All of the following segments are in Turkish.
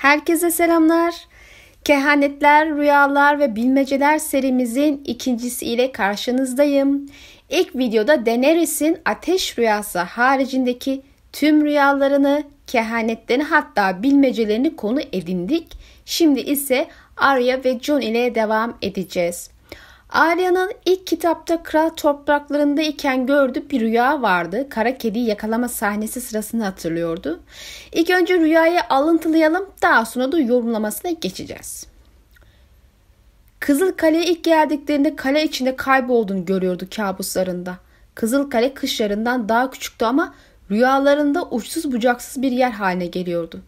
Herkese selamlar. Kehanetler, Rüyalar ve Bilmeceler serimizin ikincisi ile karşınızdayım. İlk videoda Daenerys'in ateş rüyası haricindeki tüm rüyalarını, kehanetlerini hatta bilmecelerini konu edindik. Şimdi ise Arya ve Jon ile devam edeceğiz. Arya'nın ilk kitapta kral topraklarında iken gördüğü bir rüya vardı. Kara kediyi yakalama sahnesi sırasını hatırlıyordu. İlk önce rüyayı alıntılayalım daha sonra da yorumlamasına geçeceğiz. Kızıl Kale'ye ilk geldiklerinde kale içinde kaybolduğunu görüyordu kabuslarında. Kızıl Kale kış yarından daha küçüktü ama rüyalarında uçsuz bucaksız bir yer haline geliyordu.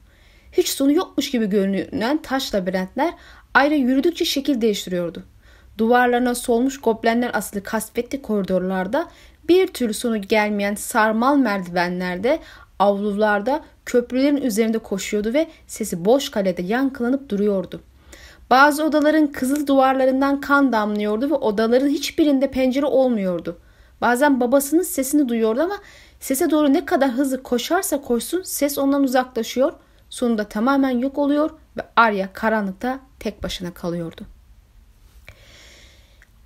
Hiç sonu yokmuş gibi görünen taş labirentler ayrı yürüdükçe şekil değiştiriyordu. Duvarlarına solmuş goblenler asılı kasvetli koridorlarda bir türlü sonu gelmeyen sarmal merdivenlerde, avlularda, köprülerin üzerinde koşuyordu ve sesi boş kalede yankılanıp duruyordu. Bazı odaların kızıl duvarlarından kan damlıyordu ve odaların hiçbirinde pencere olmuyordu. Bazen babasının sesini duyuyordu ama sese doğru ne kadar hızlı koşarsa koşsun ses ondan uzaklaşıyor. Sonunda tamamen yok oluyor ve Arya karanlıkta tek başına kalıyordu.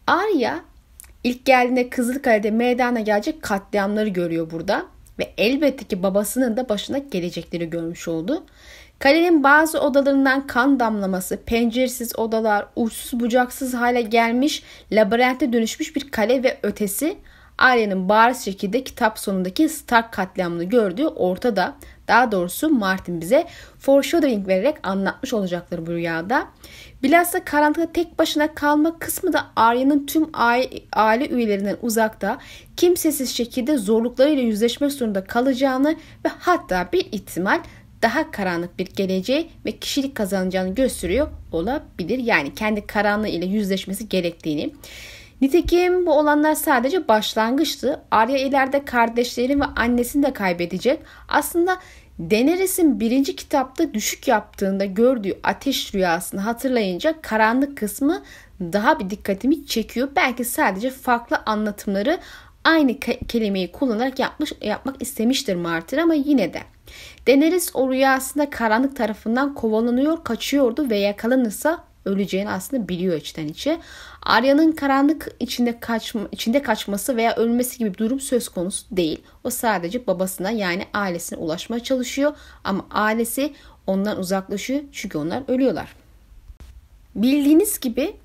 Arya ilk geldiğinde Kızılkale'de meydana gelecek katliamları görüyor burada ve elbette ki babasının da başına gelecekleri görmüş oldu. Kalenin bazı odalarından kan damlaması, penceresiz odalar, uçsuz bucaksız hale gelmiş, labirente dönüşmüş bir kale ve ötesi Arya'nın bariz şekilde kitap sonundaki Stark katliamını gördüğü ortada. Daha doğrusu Martin bize foreshadowing vererek anlatmış olacakları bu rüyada. Bilhassa karanlıkta tek başına kalma kısmı da Arya'nın tüm aile üyelerinden uzakta, kimsesiz şekilde zorluklarıyla yüzleşmek zorunda kalacağını ve hatta bir ihtimal daha karanlık bir geleceği ve kişilik kazanacağını gösteriyor olabilir. Yani kendi karanlığı ile yüzleşmesi gerektiğini. Nitekim bu olanlar sadece başlangıçtı. Arya ileride kardeşlerini ve annesini de kaybedecek. Aslında Daenerys'in birinci kitapta düşük yaptığında gördüğü ateş rüyasını hatırlayınca karanlık kısmı daha bir dikkatimi çekiyor. Belki sadece farklı anlatımları aynı kelimeyi kullanarak yapmış, yapmak istemiştir Martin ama yine de. Daenerys o rüyasında karanlık tarafından kovalanıyor, kaçıyordu ve yakalanırsa öleceğini aslında biliyor içten içe. Arya'nın karanlık içinde kaçma, içinde kaçması veya ölmesi gibi bir durum söz konusu değil. O sadece babasına yani ailesine ulaşmaya çalışıyor ama ailesi ondan uzaklaşıyor çünkü onlar ölüyorlar. Bildiğiniz gibi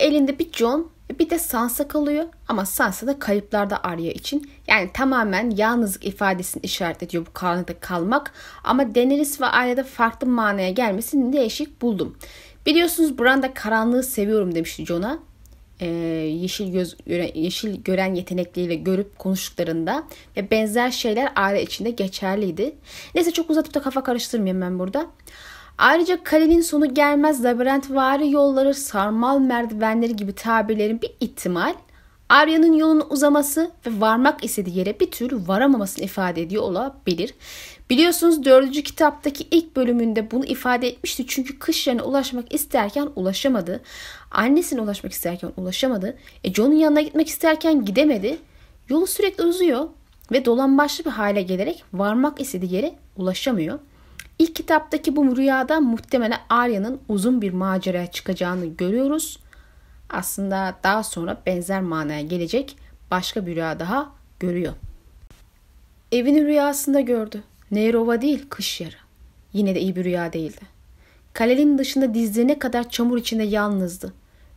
elinde bir John bir de Sansa kalıyor ama Sansa da kayıplarda Arya için. Yani tamamen yalnızlık ifadesini işaret ediyor bu karanlıkta kalmak. Ama Daenerys ve Arya'da farklı manaya gelmesini değişik buldum. Biliyorsunuz Bran karanlığı seviyorum demişti Jon'a. Ee, yeşil göz yeşil gören yetenekleriyle görüp konuştuklarında ve benzer şeyler aile içinde geçerliydi. Neyse çok uzatıp da kafa karıştırmayayım ben burada. Ayrıca kalenin sonu gelmez labirent vari yolları, sarmal merdivenleri gibi tabirlerin bir ihtimal Arya'nın yolunun uzaması ve varmak istediği yere bir türlü varamamasını ifade ediyor olabilir. Biliyorsunuz dördüncü kitaptaki ilk bölümünde bunu ifade etmişti. Çünkü kış yerine ulaşmak isterken ulaşamadı. Annesine ulaşmak isterken ulaşamadı. E John'un yanına gitmek isterken gidemedi. Yolu sürekli uzuyor ve dolambaçlı bir hale gelerek varmak istediği yere ulaşamıyor. İlk kitaptaki bu rüyada muhtemelen Arya'nın uzun bir maceraya çıkacağını görüyoruz. Aslında daha sonra benzer manaya gelecek başka bir rüya daha görüyor. Evini rüyasında gördü. Neyrova değil kış yarı. Yine de iyi bir rüya değildi. Kalenin dışında dizlerine kadar çamur içinde yalnızdı.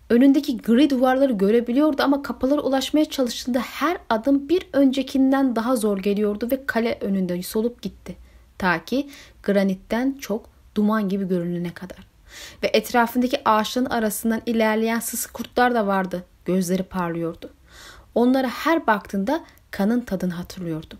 Önündeki gri duvarları görebiliyordu ama kapılara ulaşmaya çalıştığında her adım bir öncekinden daha zor geliyordu ve kale önünde solup gitti. Ta ki granitten çok duman gibi görünene kadar. Ve etrafındaki ağaçların arasından ilerleyen sısı kurtlar da vardı. Gözleri parlıyordu. Onlara her baktığında kanın tadını hatırlıyordu.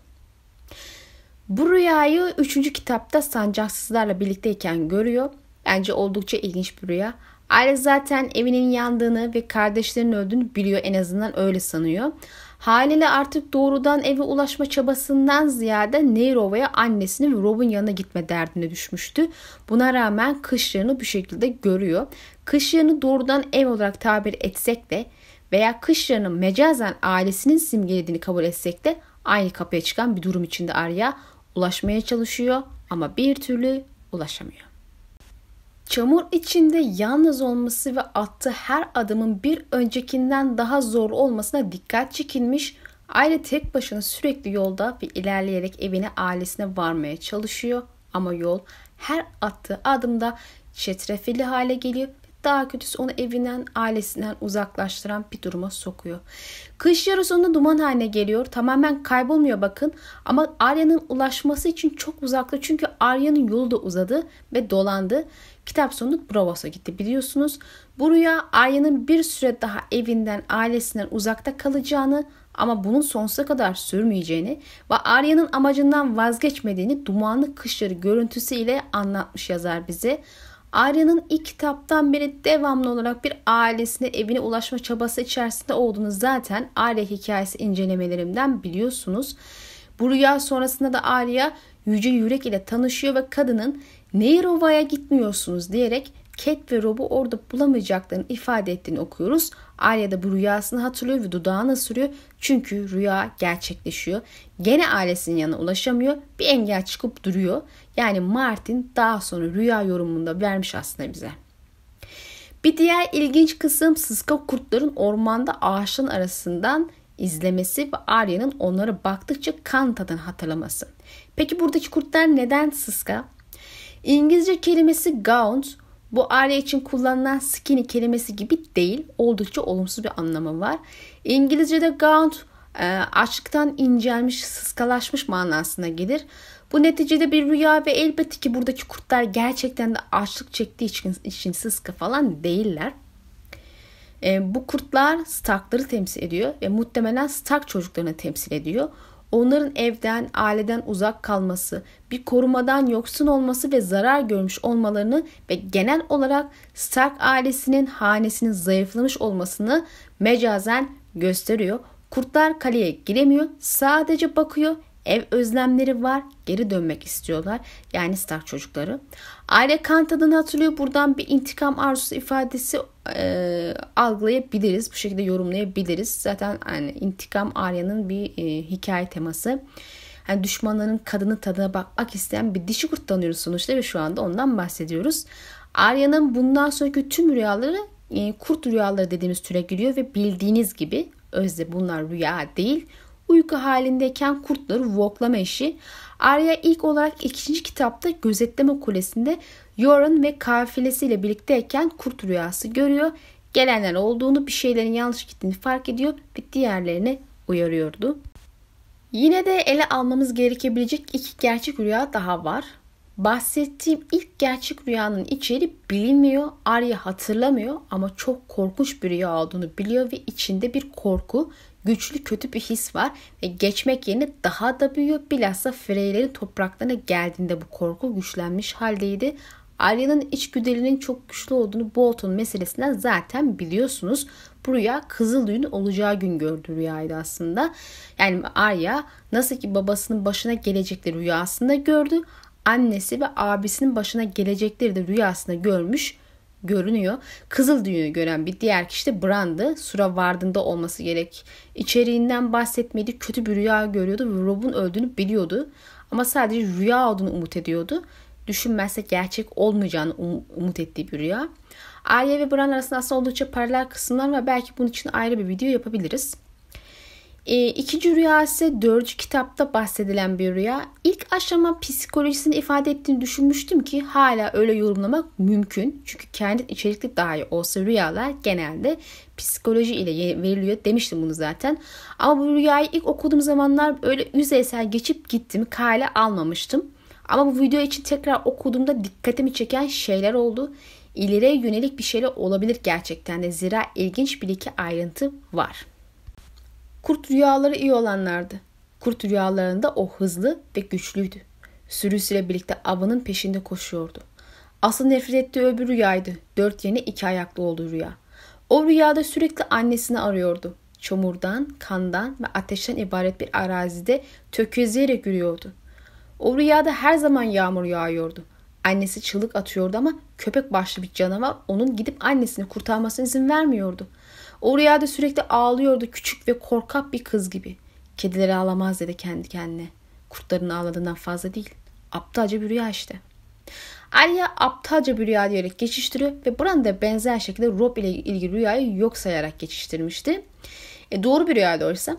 Bu rüyayı 3. kitapta sancaksızlarla birlikteyken görüyor. Bence oldukça ilginç bir rüya. Aile zaten evinin yandığını ve kardeşlerinin öldüğünü biliyor en azından öyle sanıyor. Haliyle artık doğrudan eve ulaşma çabasından ziyade Neyrova'ya annesinin ve Rob'un yanına gitme derdine düşmüştü. Buna rağmen kışlarını bu şekilde görüyor. Kışlarını doğrudan ev olarak tabir etsek de veya kışlarını mecazen ailesinin simgelediğini kabul etsek de aynı kapıya çıkan bir durum içinde Arya ulaşmaya çalışıyor ama bir türlü ulaşamıyor. Çamur içinde yalnız olması ve attığı her adımın bir öncekinden daha zor olmasına dikkat çekilmiş. Aile tek başına sürekli yolda ve ilerleyerek evine ailesine varmaya çalışıyor. Ama yol her attığı adımda çetrefilli hale geliyor daha kötüsü onu evinden, ailesinden uzaklaştıran bir duruma sokuyor. Kış yarı sonunda duman haline geliyor. Tamamen kaybolmuyor bakın. Ama Arya'nın ulaşması için çok uzakta. Çünkü Arya'nın yolu da uzadı ve dolandı. Kitap sonunda Bravos'a gitti biliyorsunuz. Bu rüya Arya'nın bir süre daha evinden, ailesinden uzakta kalacağını ama bunun sonsuza kadar sürmeyeceğini ve Arya'nın amacından vazgeçmediğini dumanlı kışları görüntüsüyle anlatmış yazar bize. Arya'nın ilk kitaptan beri devamlı olarak bir ailesine evine ulaşma çabası içerisinde olduğunu zaten Arya hikayesi incelemelerimden biliyorsunuz. Bu rüya sonrasında da Arya Yüce Yürek ile tanışıyor ve kadının Neyrova'ya gitmiyorsunuz diyerek Cat ve Rob'u orada bulamayacaklarını ifade ettiğini okuyoruz. Arya da bu rüyasını hatırlıyor ve dudağına sürüyor. Çünkü rüya gerçekleşiyor. Gene ailesinin yanına ulaşamıyor. Bir engel çıkıp duruyor. Yani Martin daha sonra rüya yorumunda vermiş aslında bize. Bir diğer ilginç kısım sıska kurtların ormanda ağaçların arasından izlemesi ve Arya'nın onlara baktıkça kan tadını hatırlaması. Peki buradaki kurtlar neden sıska? İngilizce kelimesi gaunt bu Arya için kullanılan skinny kelimesi gibi değil. Oldukça olumsuz bir anlamı var. İngilizce'de gaunt e, açlıktan incelmiş, sıskalaşmış manasına gelir. Bu neticede bir rüya ve elbette ki buradaki kurtlar gerçekten de açlık çektiği için, için sıska falan değiller. E, bu kurtlar Stark'ları temsil ediyor ve muhtemelen Stark çocuklarını temsil ediyor onların evden, aileden uzak kalması, bir korumadan yoksun olması ve zarar görmüş olmalarını ve genel olarak Stark ailesinin hanesinin zayıflamış olmasını mecazen gösteriyor. Kurtlar kaleye giremiyor, sadece bakıyor. Ev özlemleri var, geri dönmek istiyorlar. Yani Stark çocukları. Aile kan tadını hatırlıyor. Buradan bir intikam arzusu ifadesi e, algılayabiliriz. Bu şekilde yorumlayabiliriz. Zaten yani intikam Arya'nın bir e, hikaye teması. Yani düşmanların kadını tadına bakmak isteyen bir dişi kurt tanıyoruz sonuçta ve şu anda ondan bahsediyoruz. Arya'nın bundan sonraki tüm rüyaları e, kurt rüyaları dediğimiz türe giriyor ve bildiğiniz gibi özde bunlar rüya değil. Uyku halindeyken kurtları voklama işi. Arya ilk olarak ikinci kitapta gözetleme kulesinde Yoren ve kafilesiyle birlikteyken kurt rüyası görüyor. Gelenler olduğunu bir şeylerin yanlış gittiğini fark ediyor ve diğerlerini uyarıyordu. Yine de ele almamız gerekebilecek iki gerçek rüya daha var. Bahsettiğim ilk gerçek rüyanın içeri bilinmiyor, Arya hatırlamıyor ama çok korkunç bir rüya olduğunu biliyor ve içinde bir korku, güçlü kötü bir his var ve geçmek yerine daha da büyüyor. Bilhassa Freylerin topraklarına geldiğinde bu korku güçlenmiş haldeydi. Arya'nın içgüdülerinin çok güçlü olduğunu Bolton meselesinden zaten biliyorsunuz. Bu rüya kızıl düğün olacağı gün gördü rüyaydı aslında. Yani Arya nasıl ki babasının başına gelecekleri rüyasında gördü. Annesi ve abisinin başına gelecekleri de rüyasında görmüş görünüyor. Kızıl düğünü gören bir diğer kişi de Brand'ı. Sura vardığında olması gerek. İçeriğinden bahsetmedi. Kötü bir rüya görüyordu ve Rob'un öldüğünü biliyordu. Ama sadece rüya olduğunu umut ediyordu. Düşünmezse gerçek olmayacağını um- umut ettiği bir rüya. Arya ve Bran arasında aslında oldukça paralel kısımlar ve belki bunun için ayrı bir video yapabiliriz. E, ikinci rüya ise dördüncü kitapta bahsedilen bir rüya. İlk aşama psikolojisini ifade ettiğini düşünmüştüm ki hala öyle yorumlamak mümkün. Çünkü kendi içerikli dahi olsa rüyalar genelde psikoloji ile veriliyor demiştim bunu zaten. Ama bu rüyayı ilk okuduğum zamanlar öyle yüzeysel geçip gittim. Kale almamıştım. Ama bu video için tekrar okuduğumda dikkatimi çeken şeyler oldu. İleriye yönelik bir şeyler olabilir gerçekten de. Zira ilginç bir iki ayrıntı var. Kurt rüyaları iyi olanlardı. Kurt rüyalarında o hızlı ve güçlüydü. Sürüsüyle birlikte avının peşinde koşuyordu. Asıl nefret ettiği öbür rüyaydı. Dört yeni iki ayaklı olduğu rüya. O rüyada sürekli annesini arıyordu. Çamurdan, kandan ve ateşten ibaret bir arazide tökezleyerek yürüyordu. O rüyada her zaman yağmur yağıyordu. Annesi çığlık atıyordu ama köpek başlı bir canavar onun gidip annesini kurtarmasına izin vermiyordu. O rüyada sürekli ağlıyordu küçük ve korkak bir kız gibi. Kedileri ağlamaz dedi kendi kendine. Kurtların ağladığından fazla değil. Aptalca bir rüya işte. Arya aptalca bir rüya diyerek geçiştiriyor ve Bran da benzer şekilde Rob ile ilgili rüyayı yok sayarak geçiştirmişti. E, doğru bir rüya oysa.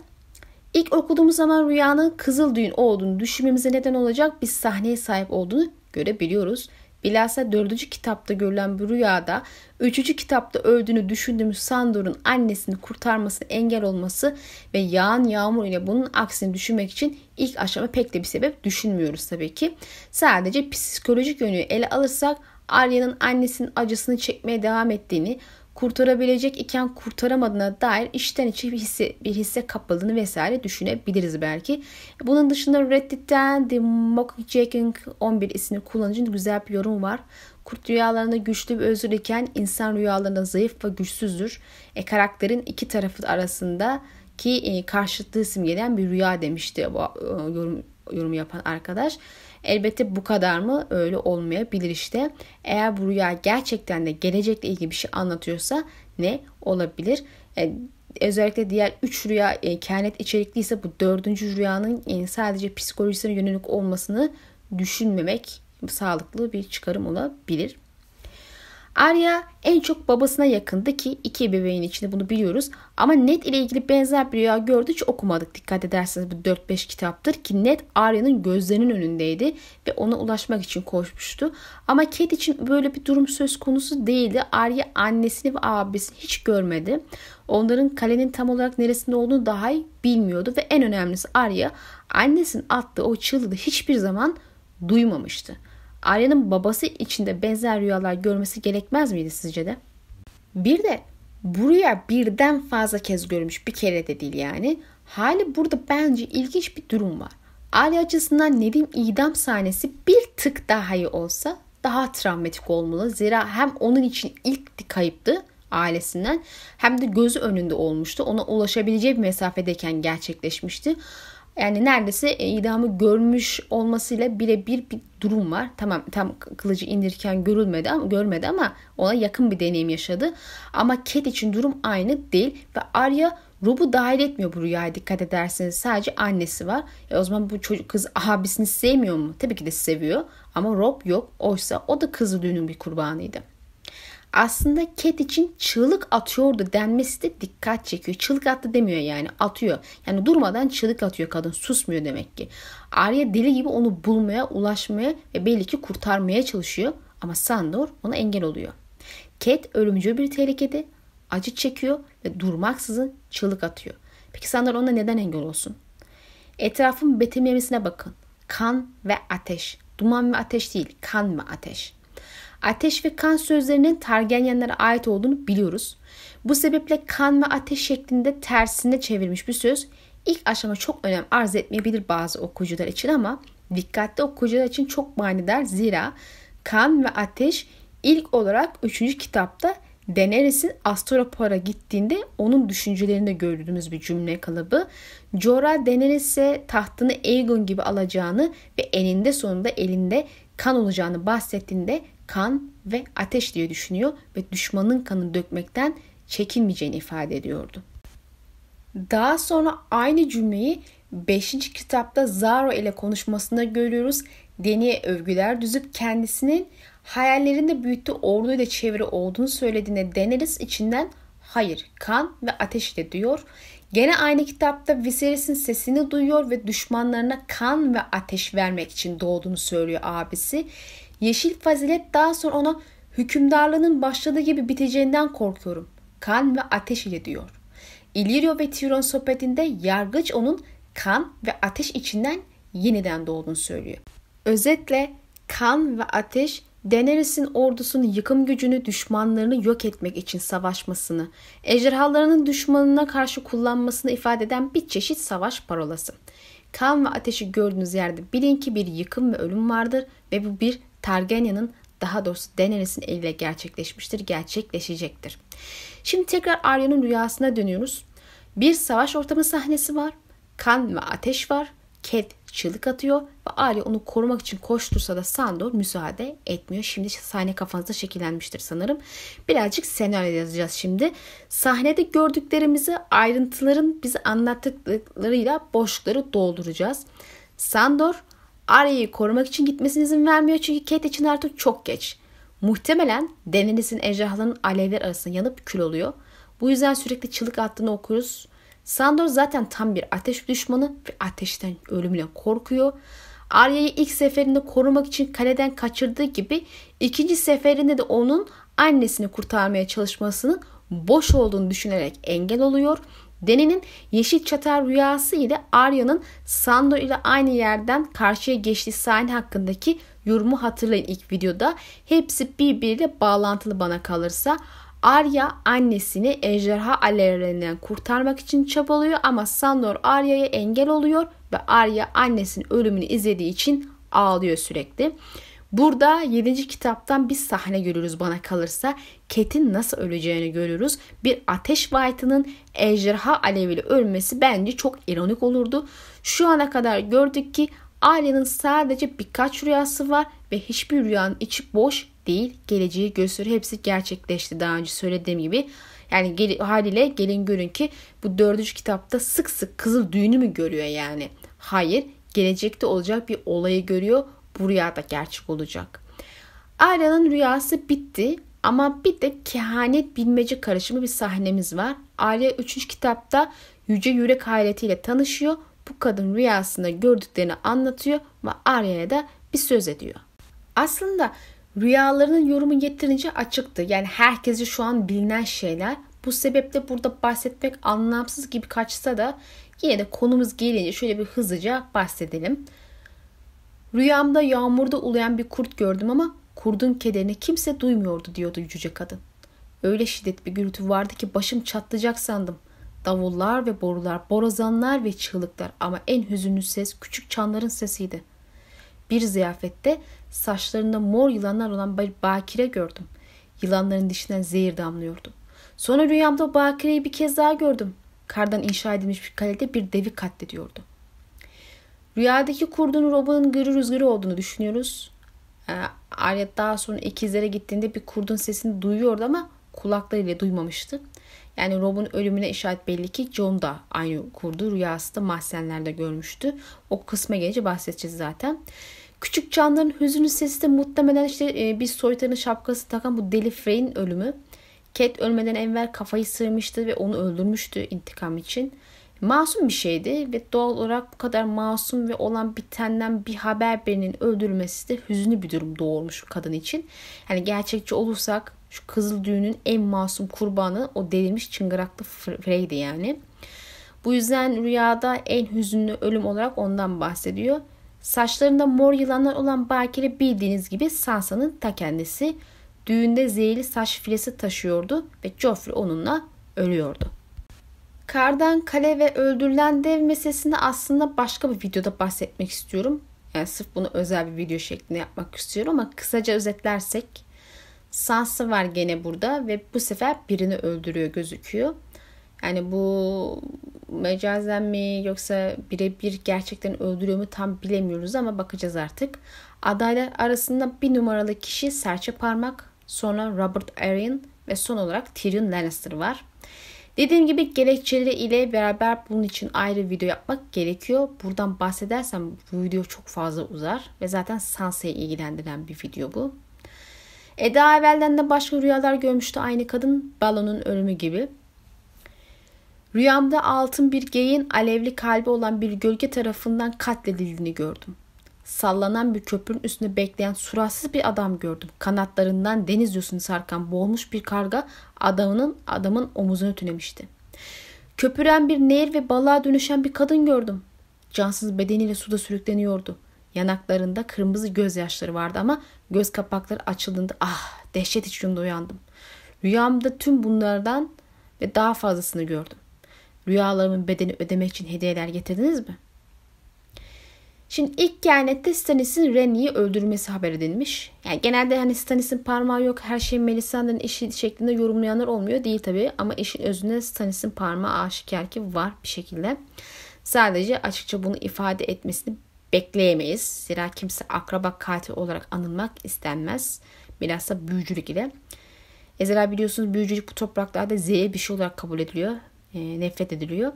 İlk okuduğumuz zaman rüyanın kızıl düğün olduğunu düşünmemize neden olacak bir sahneye sahip olduğunu görebiliyoruz. Bilhassa dördüncü kitapta görülen bu rüyada üçüncü kitapta öldüğünü düşündüğümüz Sandor'un annesini kurtarmasına engel olması ve yağan yağmur ile bunun aksini düşünmek için ilk aşama pek de bir sebep düşünmüyoruz tabii ki. Sadece psikolojik yönü ele alırsak Arya'nın annesinin acısını çekmeye devam ettiğini, kurtarabilecek iken kurtaramadığına dair içten içe bir hisse, bir hisse kapıldığını vesaire düşünebiliriz belki. Bunun dışında Reddit'ten The Mockingjay'in 11 isimli kullanıcının güzel bir yorum var. Kurt rüyalarında güçlü ve özgür iken insan rüyalarında zayıf ve güçsüzdür. E, karakterin iki tarafı arasında ki e, karşıtlığı simgeleyen bir rüya demişti bu e, yorum, yorum yapan arkadaş. Elbette bu kadar mı? Öyle olmayabilir işte. Eğer bu rüya gerçekten de gelecekle ilgili bir şey anlatıyorsa ne olabilir? E, özellikle diğer 3 rüya e, kehanet içerikliyse bu dördüncü rüyanın e, sadece psikolojisine yönelik olmasını düşünmemek sağlıklı bir çıkarım olabilir. Arya en çok babasına yakındı ki iki ebeveyn içinde bunu biliyoruz. Ama Ned ile ilgili benzer bir rüya gördü hiç okumadık dikkat ederseniz bu 4-5 kitaptır ki Ned Arya'nın gözlerinin önündeydi ve ona ulaşmak için koşmuştu. Ama Cat için böyle bir durum söz konusu değildi. Arya annesini ve abisini hiç görmedi. Onların kalenin tam olarak neresinde olduğunu daha iyi bilmiyordu ve en önemlisi Arya annesinin attığı o çığlığı hiçbir zaman duymamıştı. Arya'nın babası içinde benzer rüyalar görmesi gerekmez miydi sizce de? Bir de bu rüya birden fazla kez görmüş bir kere de değil yani. Hali burada bence ilginç bir durum var. Arya açısından Nedim idam sahnesi bir tık daha iyi olsa daha travmatik olmalı. Zira hem onun için ilk kayıptı ailesinden hem de gözü önünde olmuştu. Ona ulaşabileceği bir mesafedeyken gerçekleşmişti. Yani neredeyse e, idamı görmüş olmasıyla birebir bir durum var. Tamam tam kılıcı indirirken görülmedi ama görmedi ama ona yakın bir deneyim yaşadı. Ama Cat için durum aynı değil ve Arya Rob'u dahil etmiyor bu rüyaya dikkat ederseniz. Sadece annesi var. E o zaman bu çocuk kız abisini sevmiyor mu? Tabii ki de seviyor. Ama Rob yok. Oysa o da kızı düğünün bir kurbanıydı aslında Cat için çığlık atıyordu denmesi de dikkat çekiyor. Çığlık attı demiyor yani atıyor. Yani durmadan çığlık atıyor kadın susmuyor demek ki. Arya deli gibi onu bulmaya, ulaşmaya ve belli ki kurtarmaya çalışıyor. Ama Sandor ona engel oluyor. Cat ölümcül bir tehlikede acı çekiyor ve durmaksızın çığlık atıyor. Peki Sandor ona neden engel olsun? Etrafın betimlemesine bakın. Kan ve ateş. Duman ve ateş değil, kan ve ateş. Ateş ve kan sözlerinin Targaryenlere ait olduğunu biliyoruz. Bu sebeple kan ve ateş şeklinde tersine çevirmiş bir söz ilk aşama çok önem arz etmeyebilir bazı okuyucular için ama dikkatli okuyucular için çok manidar zira kan ve ateş ilk olarak 3. kitapta Daenerys'in Astropora gittiğinde onun düşüncelerinde gördüğümüz bir cümle kalıbı. Jorah Daenerys'e tahtını Aegon gibi alacağını ve eninde sonunda elinde kan olacağını bahsettiğinde kan ve ateş diye düşünüyor ve düşmanın kanını dökmekten çekinmeyeceğini ifade ediyordu. Daha sonra aynı cümleyi 5. kitapta Zaro ile konuşmasında görüyoruz. Deni'ye övgüler düzüp kendisinin hayallerinde büyüttüğü orduyla çevre olduğunu söylediğinde Daenerys içinden hayır kan ve ateş ile diyor. Gene aynı kitapta Viserys'in sesini duyuyor ve düşmanlarına kan ve ateş vermek için doğduğunu söylüyor abisi. Yeşil fazilet daha sonra ona hükümdarlığının başladığı gibi biteceğinden korkuyorum. Kan ve ateş ile diyor. Illyrio ve Tyrion sohbetinde yargıç onun kan ve ateş içinden yeniden doğduğunu söylüyor. Özetle kan ve ateş Daenerys'in ordusunun yıkım gücünü düşmanlarını yok etmek için savaşmasını, ejderhalarının düşmanına karşı kullanmasını ifade eden bir çeşit savaş parolası. Kan ve ateşi gördüğünüz yerde bilin ki bir yıkım ve ölüm vardır ve bu bir Targaryen'in daha doğrusu Daenerys'in eliyle gerçekleşmiştir, gerçekleşecektir. Şimdi tekrar Arya'nın rüyasına dönüyoruz. Bir savaş ortamı sahnesi var. Kan ve ateş var. Cat çığlık atıyor ve Arya onu korumak için koştursa da Sandor müsaade etmiyor. Şimdi sahne kafanızda şekillenmiştir sanırım. Birazcık senaryo yazacağız şimdi. Sahnede gördüklerimizi ayrıntıların bize anlattıklarıyla boşlukları dolduracağız. Sandor Arya'yı korumak için gitmesine izin vermiyor çünkü Kate için artık çok geç. Muhtemelen Daenerys'in ejderhaların alevler arasında yanıp kül oluyor. Bu yüzden sürekli çığlık attığını okuruz. Sandor zaten tam bir ateş düşmanı ve ateşten ölümüne korkuyor. Arya'yı ilk seferinde korumak için kaleden kaçırdığı gibi ikinci seferinde de onun annesini kurtarmaya çalışmasının boş olduğunu düşünerek engel oluyor. Deni'nin yeşil çatar rüyası ile Arya'nın Sandor ile aynı yerden karşıya geçtiği sahne hakkındaki yorumu hatırlayın ilk videoda. Hepsi birbiriyle bağlantılı bana kalırsa. Arya annesini ejderha alevlerinden kurtarmak için çabalıyor ama Sandor Arya'ya engel oluyor ve Arya annesinin ölümünü izlediği için ağlıyor sürekli. Burada 7. kitaptan bir sahne görürüz bana kalırsa. Ket'in nasıl öleceğini görürüz. Bir ateş White'ının ejderha aleviyle ölmesi bence çok ironik olurdu. Şu ana kadar gördük ki Arya'nın sadece birkaç rüyası var ve hiçbir rüyanın içi boş değil. Geleceği gösteriyor. Hepsi gerçekleşti daha önce söylediğim gibi. Yani gel, haliyle gelin görün ki bu dördüncü kitapta sık sık kızıl düğünü mü görüyor yani? Hayır. Gelecekte olacak bir olayı görüyor. Bu rüyada gerçek olacak. Arya'nın rüyası bitti ama bir de kehanet bilmece karışımı bir sahnemiz var. Arya 3. kitapta yüce yürek hayretiyle tanışıyor. Bu kadın rüyasında gördüklerini anlatıyor ve Arya'ya da bir söz ediyor. Aslında rüyalarının yorumu yeterince açıktı. Yani herkese şu an bilinen şeyler. Bu sebeple burada bahsetmek anlamsız gibi kaçsa da yine de konumuz gelince şöyle bir hızlıca bahsedelim. Rüyamda yağmurda ulayan bir kurt gördüm ama kurdun kederini kimse duymuyordu diyordu cüce kadın. Öyle şiddet bir gürültü vardı ki başım çatlayacak sandım. Davullar ve borular, borazanlar ve çığlıklar ama en hüzünlü ses küçük çanların sesiydi. Bir ziyafette saçlarında mor yılanlar olan bir bakire gördüm. Yılanların dişinden zehir damlıyordu. Sonra rüyamda bakireyi bir kez daha gördüm. Kardan inşa edilmiş bir kalede bir devi katlediyordu. Rüyadaki kurdun Rob'un gırı rüzgarı olduğunu düşünüyoruz. Ee, Arya daha sonra ikizlere gittiğinde bir kurdun sesini duyuyordu ama kulaklarıyla duymamıştı. Yani Rob'un ölümüne işaret belli ki John da aynı kurdu. Rüyasında mahzenlerde görmüştü. O kısma gelince bahsedeceğiz zaten. Küçük canların hüzünlü sesi de muhtemelen işte e, bir soytarın şapkası takan bu deli Frey'in ölümü. Cat ölmeden evvel kafayı sırmıştı ve onu öldürmüştü intikam için. Masum bir şeydi ve doğal olarak bu kadar masum ve olan bitenden bir haber birinin öldürülmesi de hüzünlü bir durum doğurmuş kadın için. Yani gerçekçi olursak şu kızıl düğünün en masum kurbanı o delirmiş çıngıraklı Frey'di yani. Bu yüzden rüyada en hüzünlü ölüm olarak ondan bahsediyor. Saçlarında mor yılanlar olan Bakire bildiğiniz gibi Sansa'nın ta kendisi. Düğünde zehirli saç filesi taşıyordu ve Joffrey onunla ölüyordu. Kardan kale ve öldürülen dev meselesini aslında başka bir videoda bahsetmek istiyorum. Yani sırf bunu özel bir video şeklinde yapmak istiyorum ama kısaca özetlersek Sansa var gene burada ve bu sefer birini öldürüyor gözüküyor. Yani bu mecazen mi yoksa birebir gerçekten öldürüyor mu tam bilemiyoruz ama bakacağız artık. Adaylar arasında bir numaralı kişi serçe parmak, sonra Robert Arryn ve son olarak Tyrion Lannister var. Dediğim gibi gerekçeleri ile beraber bunun için ayrı video yapmak gerekiyor. Buradan bahsedersem bu video çok fazla uzar ve zaten Sansa'yı ilgilendiren bir video bu. Eda evvelden de başka rüyalar görmüştü aynı kadın balonun ölümü gibi. Rüyamda altın bir geyin alevli kalbi olan bir gölge tarafından katledildiğini gördüm. Sallanan bir köprünün üstünde bekleyen suratsız bir adam gördüm. Kanatlarından deniz yosunu sarkan boğulmuş bir karga adamının adamın omuzunu tünemişti. Köpüren bir nehir ve balığa dönüşen bir kadın gördüm. Cansız bedeniyle suda sürükleniyordu. Yanaklarında kırmızı gözyaşları vardı ama göz kapakları açıldığında ah dehşet içinde uyandım. Rüyamda tüm bunlardan ve daha fazlasını gördüm. Rüyalarımın bedeni ödemek için hediyeler getirdiniz mi? Şimdi ilk kehanette Stannis'in Renly'i öldürmesi haber edilmiş. Yani genelde hani Stannis'in parmağı yok her şey Melisandre'ın işi şeklinde yorumlayanlar olmuyor değil tabi ama işin özünde Stannis'in parmağı aşikar ki var bir şekilde. Sadece açıkça bunu ifade etmesini bekleyemeyiz. Zira kimse akraba katil olarak anılmak istenmez. Bilhassa büyücülük ile. Ezra biliyorsunuz büyücülük bu topraklarda zehir bir şey olarak kabul ediliyor. E, nefret ediliyor.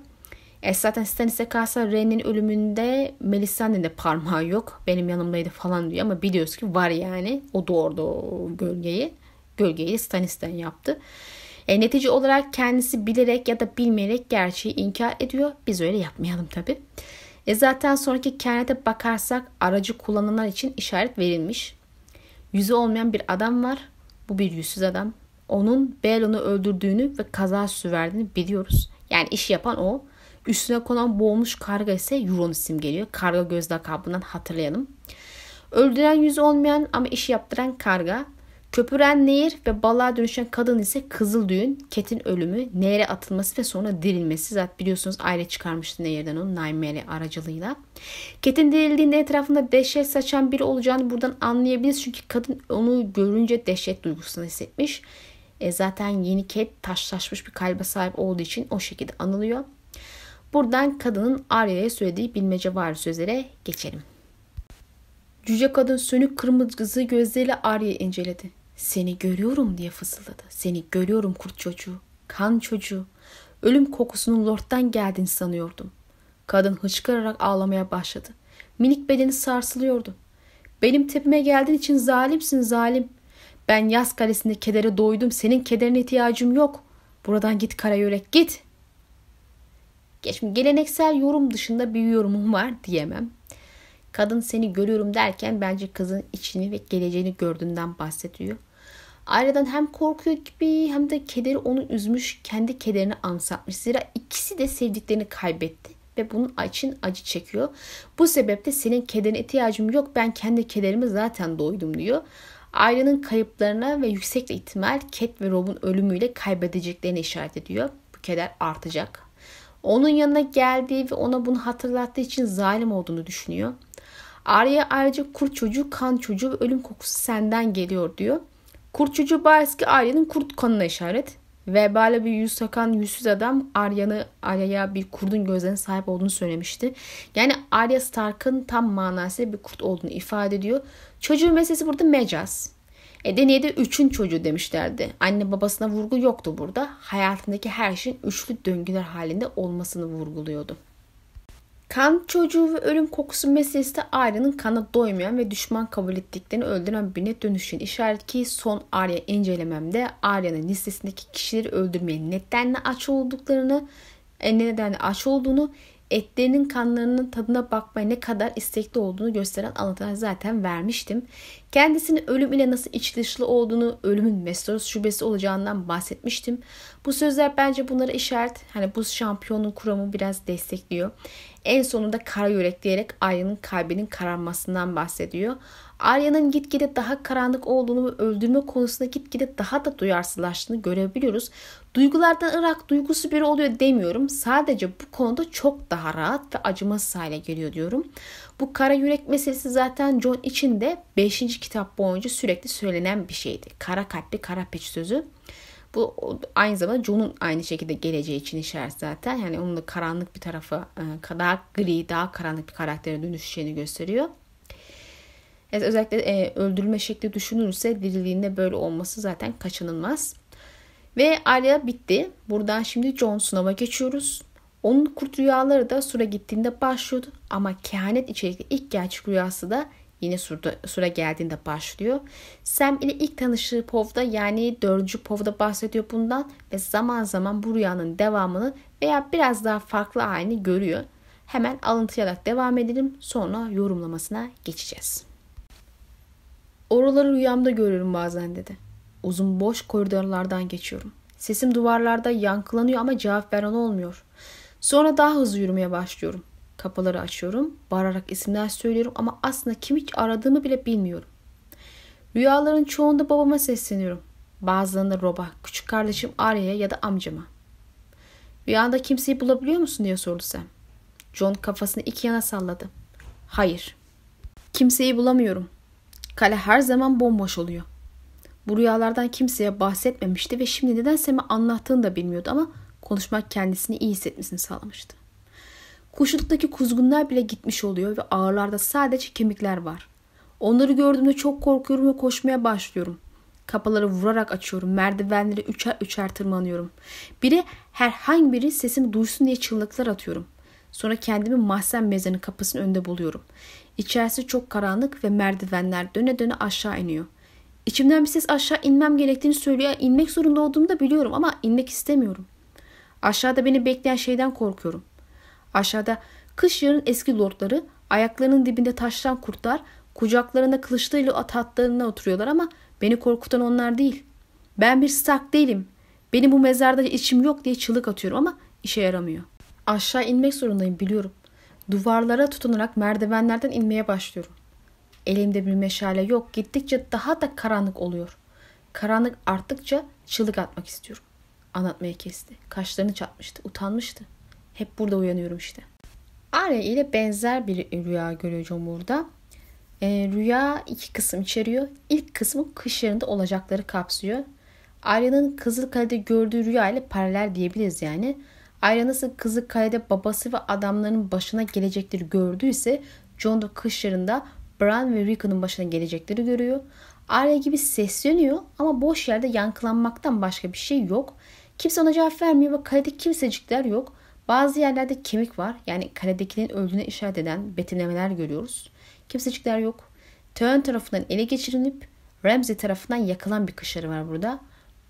E zaten Stanis'e kalsa Ren'in ölümünde Melisandre'nin de parmağı yok. Benim yanımdaydı falan diyor ama biliyoruz ki var yani. O doğurdu o gölgeyi. Gölgeyi Stanis'ten yaptı. E, netice olarak kendisi bilerek ya da bilmeyerek gerçeği inkar ediyor. Biz öyle yapmayalım tabi. E zaten sonraki kehanete bakarsak aracı kullananlar için işaret verilmiş. Yüzü olmayan bir adam var. Bu bir yüzsüz adam. Onun Belon'u öldürdüğünü ve kaza süverdiğini biliyoruz. Yani iş yapan o. Üstüne konan boğulmuş karga ise Euronym'sim geliyor. Karga göz lakabından hatırlayalım. Öldüren yüzü olmayan ama işi yaptıran karga. Köpüren nehir ve balığa dönüşen kadın ise kızıl düğün, Ket'in ölümü, nehre atılması ve sonra dirilmesi. Zaten biliyorsunuz aile çıkarmıştı nehirden onu Naimere aracılığıyla. Ket'in dirildiğinde etrafında dehşet saçan biri olacağını buradan anlayabiliriz. Çünkü kadın onu görünce dehşet duygusunu hissetmiş. E zaten yeni Ket taşlaşmış bir kalbe sahip olduğu için o şekilde anılıyor. Buradan kadının Arya'ya söylediği bilmece var sözlere geçelim. Cüce kadın sönük kırmızı gözleriyle Arya'yı inceledi. Seni görüyorum diye fısıldadı. Seni görüyorum kurt çocuğu, kan çocuğu. Ölüm kokusunun lordtan geldiğini sanıyordum. Kadın hıçkırarak ağlamaya başladı. Minik bedeni sarsılıyordu. Benim tepime geldiğin için zalimsin zalim. Ben yaz kalesinde kedere doydum. Senin kederine ihtiyacım yok. Buradan git kara yürek git. Geçim geleneksel yorum dışında bir yorumum var diyemem. Kadın seni görüyorum derken bence kızın içini ve geleceğini gördüğünden bahsediyor. Aileden hem korkuyor gibi hem de kederi onu üzmüş, kendi kederini ansatmış. Zira ikisi de sevdiklerini kaybetti ve bunun için acı çekiyor. Bu sebeple senin kederine ihtiyacım yok ben kendi kederimi zaten doydum diyor. Ailenin kayıplarına ve yüksek ihtimal Cat ve Rob'un ölümüyle kaybedeceklerini işaret ediyor. Bu keder artacak. Onun yanına geldiği ve ona bunu hatırlattığı için zalim olduğunu düşünüyor. Arya ayrıca kurt çocuğu, kan çocuğu ve ölüm kokusu senden geliyor diyor. Kurt çocuğu bariz ki Arya'nın kurt kanına işaret. Vebale bir yüz takan yüzsüz adam Arya'nı Arya'ya bir kurdun gözlerine sahip olduğunu söylemişti. Yani Arya Stark'ın tam manasıyla bir kurt olduğunu ifade ediyor. Çocuğun meselesi burada mecaz. E deneyde üçün çocuğu demişlerdi. Anne babasına vurgu yoktu burada. Hayatındaki her şeyin üçlü döngüler halinde olmasını vurguluyordu. Kan çocuğu ve ölüm kokusu meselesi de Arya'nın kana doymayan ve düşman kabul ettiklerini öldüren birine dönüşün işaret ki son Arya incelememde Arya'nın listesindeki kişileri öldürmeye nedenle aç olduklarını, e, nedenle aç olduğunu, etlerinin kanlarının tadına bakmaya ne kadar istekli olduğunu gösteren anlatılar zaten vermiştim. Kendisinin ölüm ile nasıl iç dışlı olduğunu, ölümün Westeros şubesi olacağından bahsetmiştim. Bu sözler bence bunlara işaret. Hani bu şampiyonun kuramı biraz destekliyor. En sonunda kara yürek diyerek Arya'nın kalbinin kararmasından bahsediyor. Arya'nın gitgide daha karanlık olduğunu ve öldürme konusunda gitgide daha da duyarsızlaştığını görebiliyoruz. Duygulardan ırak duygusu biri oluyor demiyorum. Sadece bu konuda çok daha rahat ve acımasız hale geliyor diyorum. Bu kara yürek meselesi zaten John için de 5. kitap boyunca sürekli söylenen bir şeydi. Kara kalpli kara peç sözü. Bu aynı zamanda John'un aynı şekilde geleceği için işaret zaten. Yani onun da karanlık bir tarafı, e, daha gri, daha karanlık bir karaktere dönüşeceğini gösteriyor. Evet, özellikle e, öldürülme şekli düşünülürse diriliğinde böyle olması zaten kaçınılmaz. Ve Arya bitti. Buradan şimdi Jon Snow'a geçiyoruz. Onun kurt rüyaları da Sura gittiğinde başlıyordu. Ama kehanet içerikli ilk gerçek rüyası da yine Sura, Sura geldiğinde başlıyor. Sam ile ilk tanıştığı Pov'da yani dördüncü Pov'da bahsediyor bundan. Ve zaman zaman bu rüyanın devamını veya biraz daha farklı halini görüyor. Hemen alıntıyarak devam edelim. Sonra yorumlamasına geçeceğiz. Oraları rüyamda görüyorum bazen dedi. Uzun boş koridorlardan geçiyorum. Sesim duvarlarda yankılanıyor ama cevap veren olmuyor. Sonra daha hızlı yürümeye başlıyorum. Kapıları açıyorum, bağırarak isimler söylüyorum ama aslında kimi aradığımı bile bilmiyorum. Rüyaların çoğunda babama sesleniyorum. Bazılarında Rob'a, küçük kardeşim Arya'ya ya da amcama. Rüyanda kimseyi bulabiliyor musun diye sordu Sam. John kafasını iki yana salladı. Hayır. Kimseyi bulamıyorum. Kale her zaman bomboş oluyor. Bu rüyalardan kimseye bahsetmemişti ve şimdi neden Sam'e anlattığını da bilmiyordu ama konuşmak kendisini iyi hissetmesini sağlamıştı. Kuşluluktaki kuzgunlar bile gitmiş oluyor ve ağırlarda sadece kemikler var. Onları gördüğümde çok korkuyorum ve koşmaya başlıyorum. Kapıları vurarak açıyorum. Merdivenleri üçer üçer tırmanıyorum. Biri herhangi biri sesimi duysun diye çığlıklar atıyorum. Sonra kendimi mahzen mezarının kapısının önünde buluyorum. İçerisi çok karanlık ve merdivenler döne döne aşağı iniyor. İçimden bir ses aşağı inmem gerektiğini söylüyor. İnmek zorunda olduğumu da biliyorum ama inmek istemiyorum. Aşağıda beni bekleyen şeyden korkuyorum. Aşağıda kış yarın eski lordları, ayaklarının dibinde taştan kurtlar, kucaklarında kılıçlarıyla at hatlarına oturuyorlar ama beni korkutan onlar değil. Ben bir Stark değilim. Benim bu mezarda içim yok diye çığlık atıyorum ama işe yaramıyor. Aşağı inmek zorundayım biliyorum. Duvarlara tutunarak merdivenlerden inmeye başlıyorum. Elimde bir meşale yok. Gittikçe daha da karanlık oluyor. Karanlık arttıkça çığlık atmak istiyorum. Anlatmaya kesti. Kaşlarını çatmıştı. Utanmıştı. Hep burada uyanıyorum işte. Arya ile benzer bir rüya görüyorum burada. E, rüya iki kısım içeriyor. İlk kısmı kış yarında olacakları kapsıyor. Arya'nın Kızılkale'de gördüğü rüya ile paralel diyebiliriz yani. Arya nasıl Kızılkale'de babası ve adamların başına gelecekleri gördüyse Jon da kış Bran ve Rickon'un başına gelecekleri görüyor. Arya gibi sesleniyor ama boş yerde yankılanmaktan başka bir şey yok. Kimse ona cevap vermiyor ve kalede kimsecikler yok. Bazı yerlerde kemik var. Yani kaledekinin öldüğüne işaret eden betimlemeler görüyoruz. Kimsecikler yok. Theon tarafından ele geçirilip Ramsay tarafından yakılan bir kışarı var burada.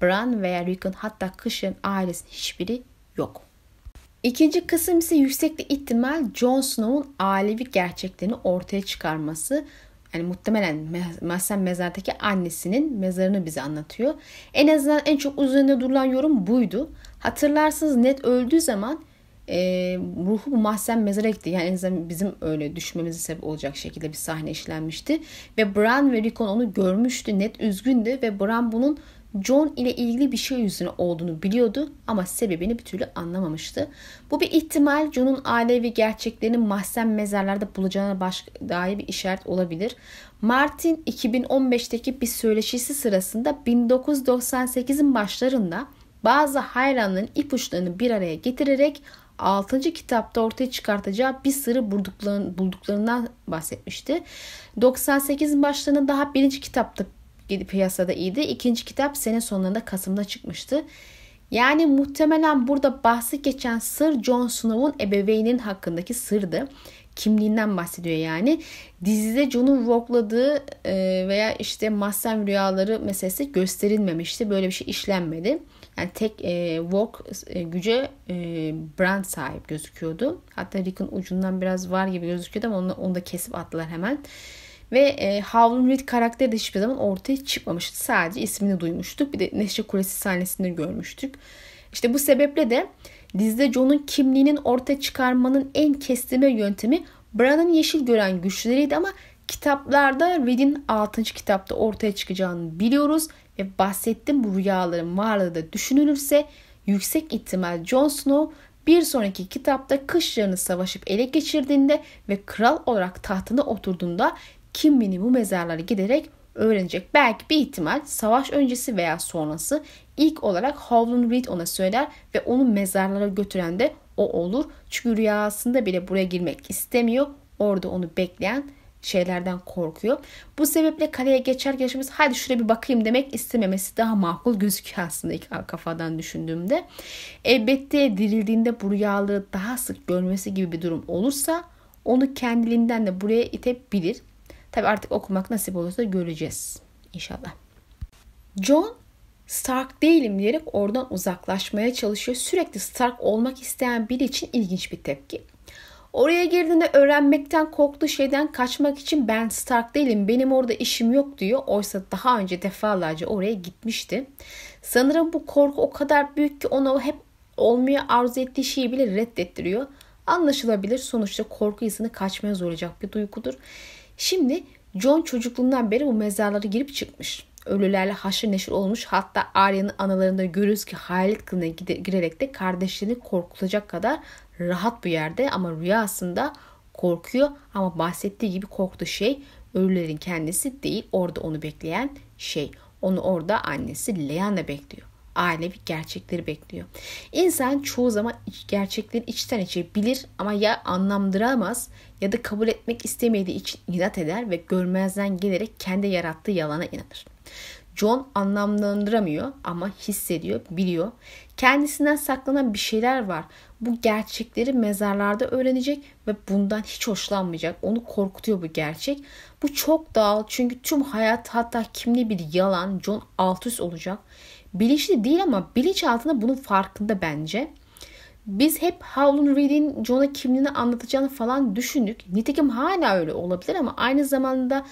Bran veya Rickon hatta kışların ailesinin hiçbiri yok. İkinci kısım ise yüksekli ihtimal Jon Snow'un ailevi gerçeklerini ortaya çıkarması. Yani muhtemelen Mahsen mezardaki annesinin mezarını bize anlatıyor. En azından en çok üzerinde durulan yorum buydu. Hatırlarsınız Ned öldüğü zaman e, ruhu bu mahzen mezara gitti. Yani en azından bizim öyle düşmemize sebep olacak şekilde bir sahne işlenmişti. Ve Bran ve Rickon onu görmüştü. Ned üzgündü ve Bran bunun John ile ilgili bir şey yüzüne olduğunu biliyordu ama sebebini bir türlü anlamamıştı. Bu bir ihtimal John'un ailevi gerçeklerini mahzen mezarlarda bulacağına başka, dair bir işaret olabilir. Martin 2015'teki bir söyleşisi sırasında 1998'in başlarında bazı hayranların ipuçlarını bir araya getirerek 6. kitapta ortaya çıkartacağı bir sırrı bulduklarından bahsetmişti. 98'in başlarında daha birinci kitapta piyasada iyiydi. İkinci kitap sene sonlarında Kasım'da çıkmıştı. Yani muhtemelen burada bahsi geçen sır Jon Snow'un ebeveynin hakkındaki sırdı. Kimliğinden bahsediyor yani. Dizide Jon'un vokladığı e, veya işte mahzen rüyaları meselesi gösterilmemişti. Böyle bir şey işlenmedi. Yani tek e, Vogue e, güce e, brand sahip gözüküyordu. Hatta Rick'in ucundan biraz var gibi gözüküyordu ama onu, onu da kesip attılar hemen. Ve e, Howlin' Reed karakteri de hiçbir zaman ortaya çıkmamıştı. Sadece ismini duymuştuk. Bir de Neşe Kulesi sahnesinde görmüştük. İşte bu sebeple de dizide Jon'un kimliğinin ortaya çıkarmanın en kestirme yöntemi Bran'ın yeşil gören güçleriydi ama kitaplarda Reed'in 6. kitapta ortaya çıkacağını biliyoruz ve bahsettiğim bu rüyaların varlığı da düşünülürse yüksek ihtimal Jon Snow bir sonraki kitapta kış yarını savaşıp ele geçirdiğinde ve kral olarak tahtına oturduğunda kimliğini bu mezarlara giderek öğrenecek. Belki bir ihtimal savaş öncesi veya sonrası ilk olarak Howland Reed ona söyler ve onu mezarlara götüren de o olur. Çünkü rüyasında bile buraya girmek istemiyor. Orada onu bekleyen şeylerden korkuyor. Bu sebeple kaleye geçer geçmez hadi şuraya bir bakayım demek istememesi daha makul gözüküyor aslında ilk kafadan düşündüğümde. Elbette dirildiğinde bu rüyaları daha sık görmesi gibi bir durum olursa onu kendiliğinden de buraya itebilir. Tabi artık okumak nasip olursa göreceğiz inşallah. John Stark değilim diyerek oradan uzaklaşmaya çalışıyor. Sürekli Stark olmak isteyen biri için ilginç bir tepki. Oraya girdiğinde öğrenmekten korktuğu şeyden kaçmak için ben Stark değilim benim orada işim yok diyor. Oysa daha önce defalarca oraya gitmişti. Sanırım bu korku o kadar büyük ki onu hep olmaya arzu ettiği şeyi bile reddettiriyor. Anlaşılabilir sonuçta korku insanı kaçmaya zorlayacak bir duygudur. Şimdi John çocukluğundan beri bu mezarlara girip çıkmış. Ölülerle haşır neşir olmuş hatta Arya'nın analarında görürüz ki hayalet kılına girerek de kardeşlerini korkutacak kadar rahat bir yerde ama rüyasında korkuyor ama bahsettiği gibi korktuğu şey ölülerin kendisi değil orada onu bekleyen şey. Onu orada annesi Leanna bekliyor ailevi gerçekleri bekliyor. İnsan çoğu zaman gerçekleri içten içe bilir ama ya anlamdıramaz ya da kabul etmek istemediği için inat eder ve görmezden gelerek kendi yarattığı yalana inanır. John anlamlandıramıyor ama hissediyor, biliyor. Kendisinden saklanan bir şeyler var. Bu gerçekleri mezarlarda öğrenecek ve bundan hiç hoşlanmayacak. Onu korkutuyor bu gerçek. Bu çok doğal çünkü tüm hayat hatta kimli bir yalan John alt üst olacak. Bilinçli değil ama bilinç altında bunun farkında bence. Biz hep Howlin' Reed'in John'a kimliğini anlatacağını falan düşündük. Nitekim hala öyle olabilir ama aynı zamanda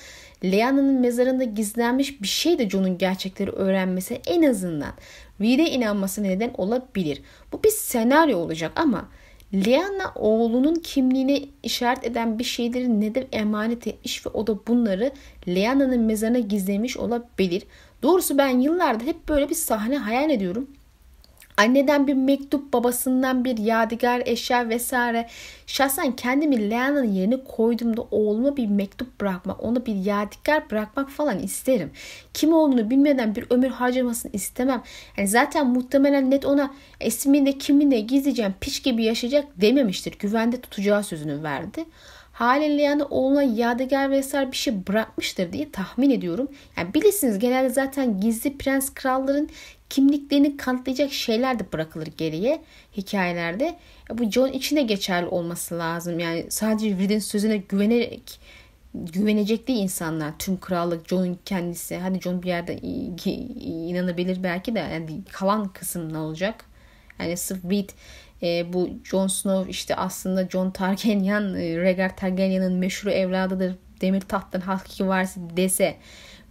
Leanna'nın mezarında gizlenmiş bir şey de John'un gerçekleri öğrenmesi en azından Reed'e inanması neden olabilir. Bu bir senaryo olacak ama Leanna oğlunun kimliğini işaret eden bir şeyleri neden emanet etmiş ve o da bunları Leanna'nın mezarına gizlemiş olabilir. Doğrusu ben yıllardır hep böyle bir sahne hayal ediyorum. Anneden bir mektup, babasından bir yadigar eşya vesaire. Şahsen kendimi Leana'nın yerine koyduğumda oğluma bir mektup bırakmak, ona bir yadigar bırakmak falan isterim. Kim olduğunu bilmeden bir ömür harcamasını istemem. Yani zaten muhtemelen net ona ismini kimliğini gizleyeceğim, piç gibi yaşayacak dememiştir. Güvende tutacağı sözünü verdi. Haliyle yani oğluna yadigar vesaire bir şey bırakmıştır diye tahmin ediyorum. Yani bilirsiniz genelde zaten gizli prens kralların kimliklerini kanıtlayacak şeyler de bırakılır geriye hikayelerde. Bu John için de geçerli olması lazım. Yani sadece Reed'in sözüne güvenerek güvenecek değil insanlar. Tüm krallık John'un kendisi. Hadi John bir yerde inanabilir belki de yani kalan kısım ne olacak? Yani sırf Reed e, bu Jon Snow işte aslında Jon Targaryen, e, Rhaegar Targaryen'in meşhur evladıdır. Demir tahttan hakiki varsa dese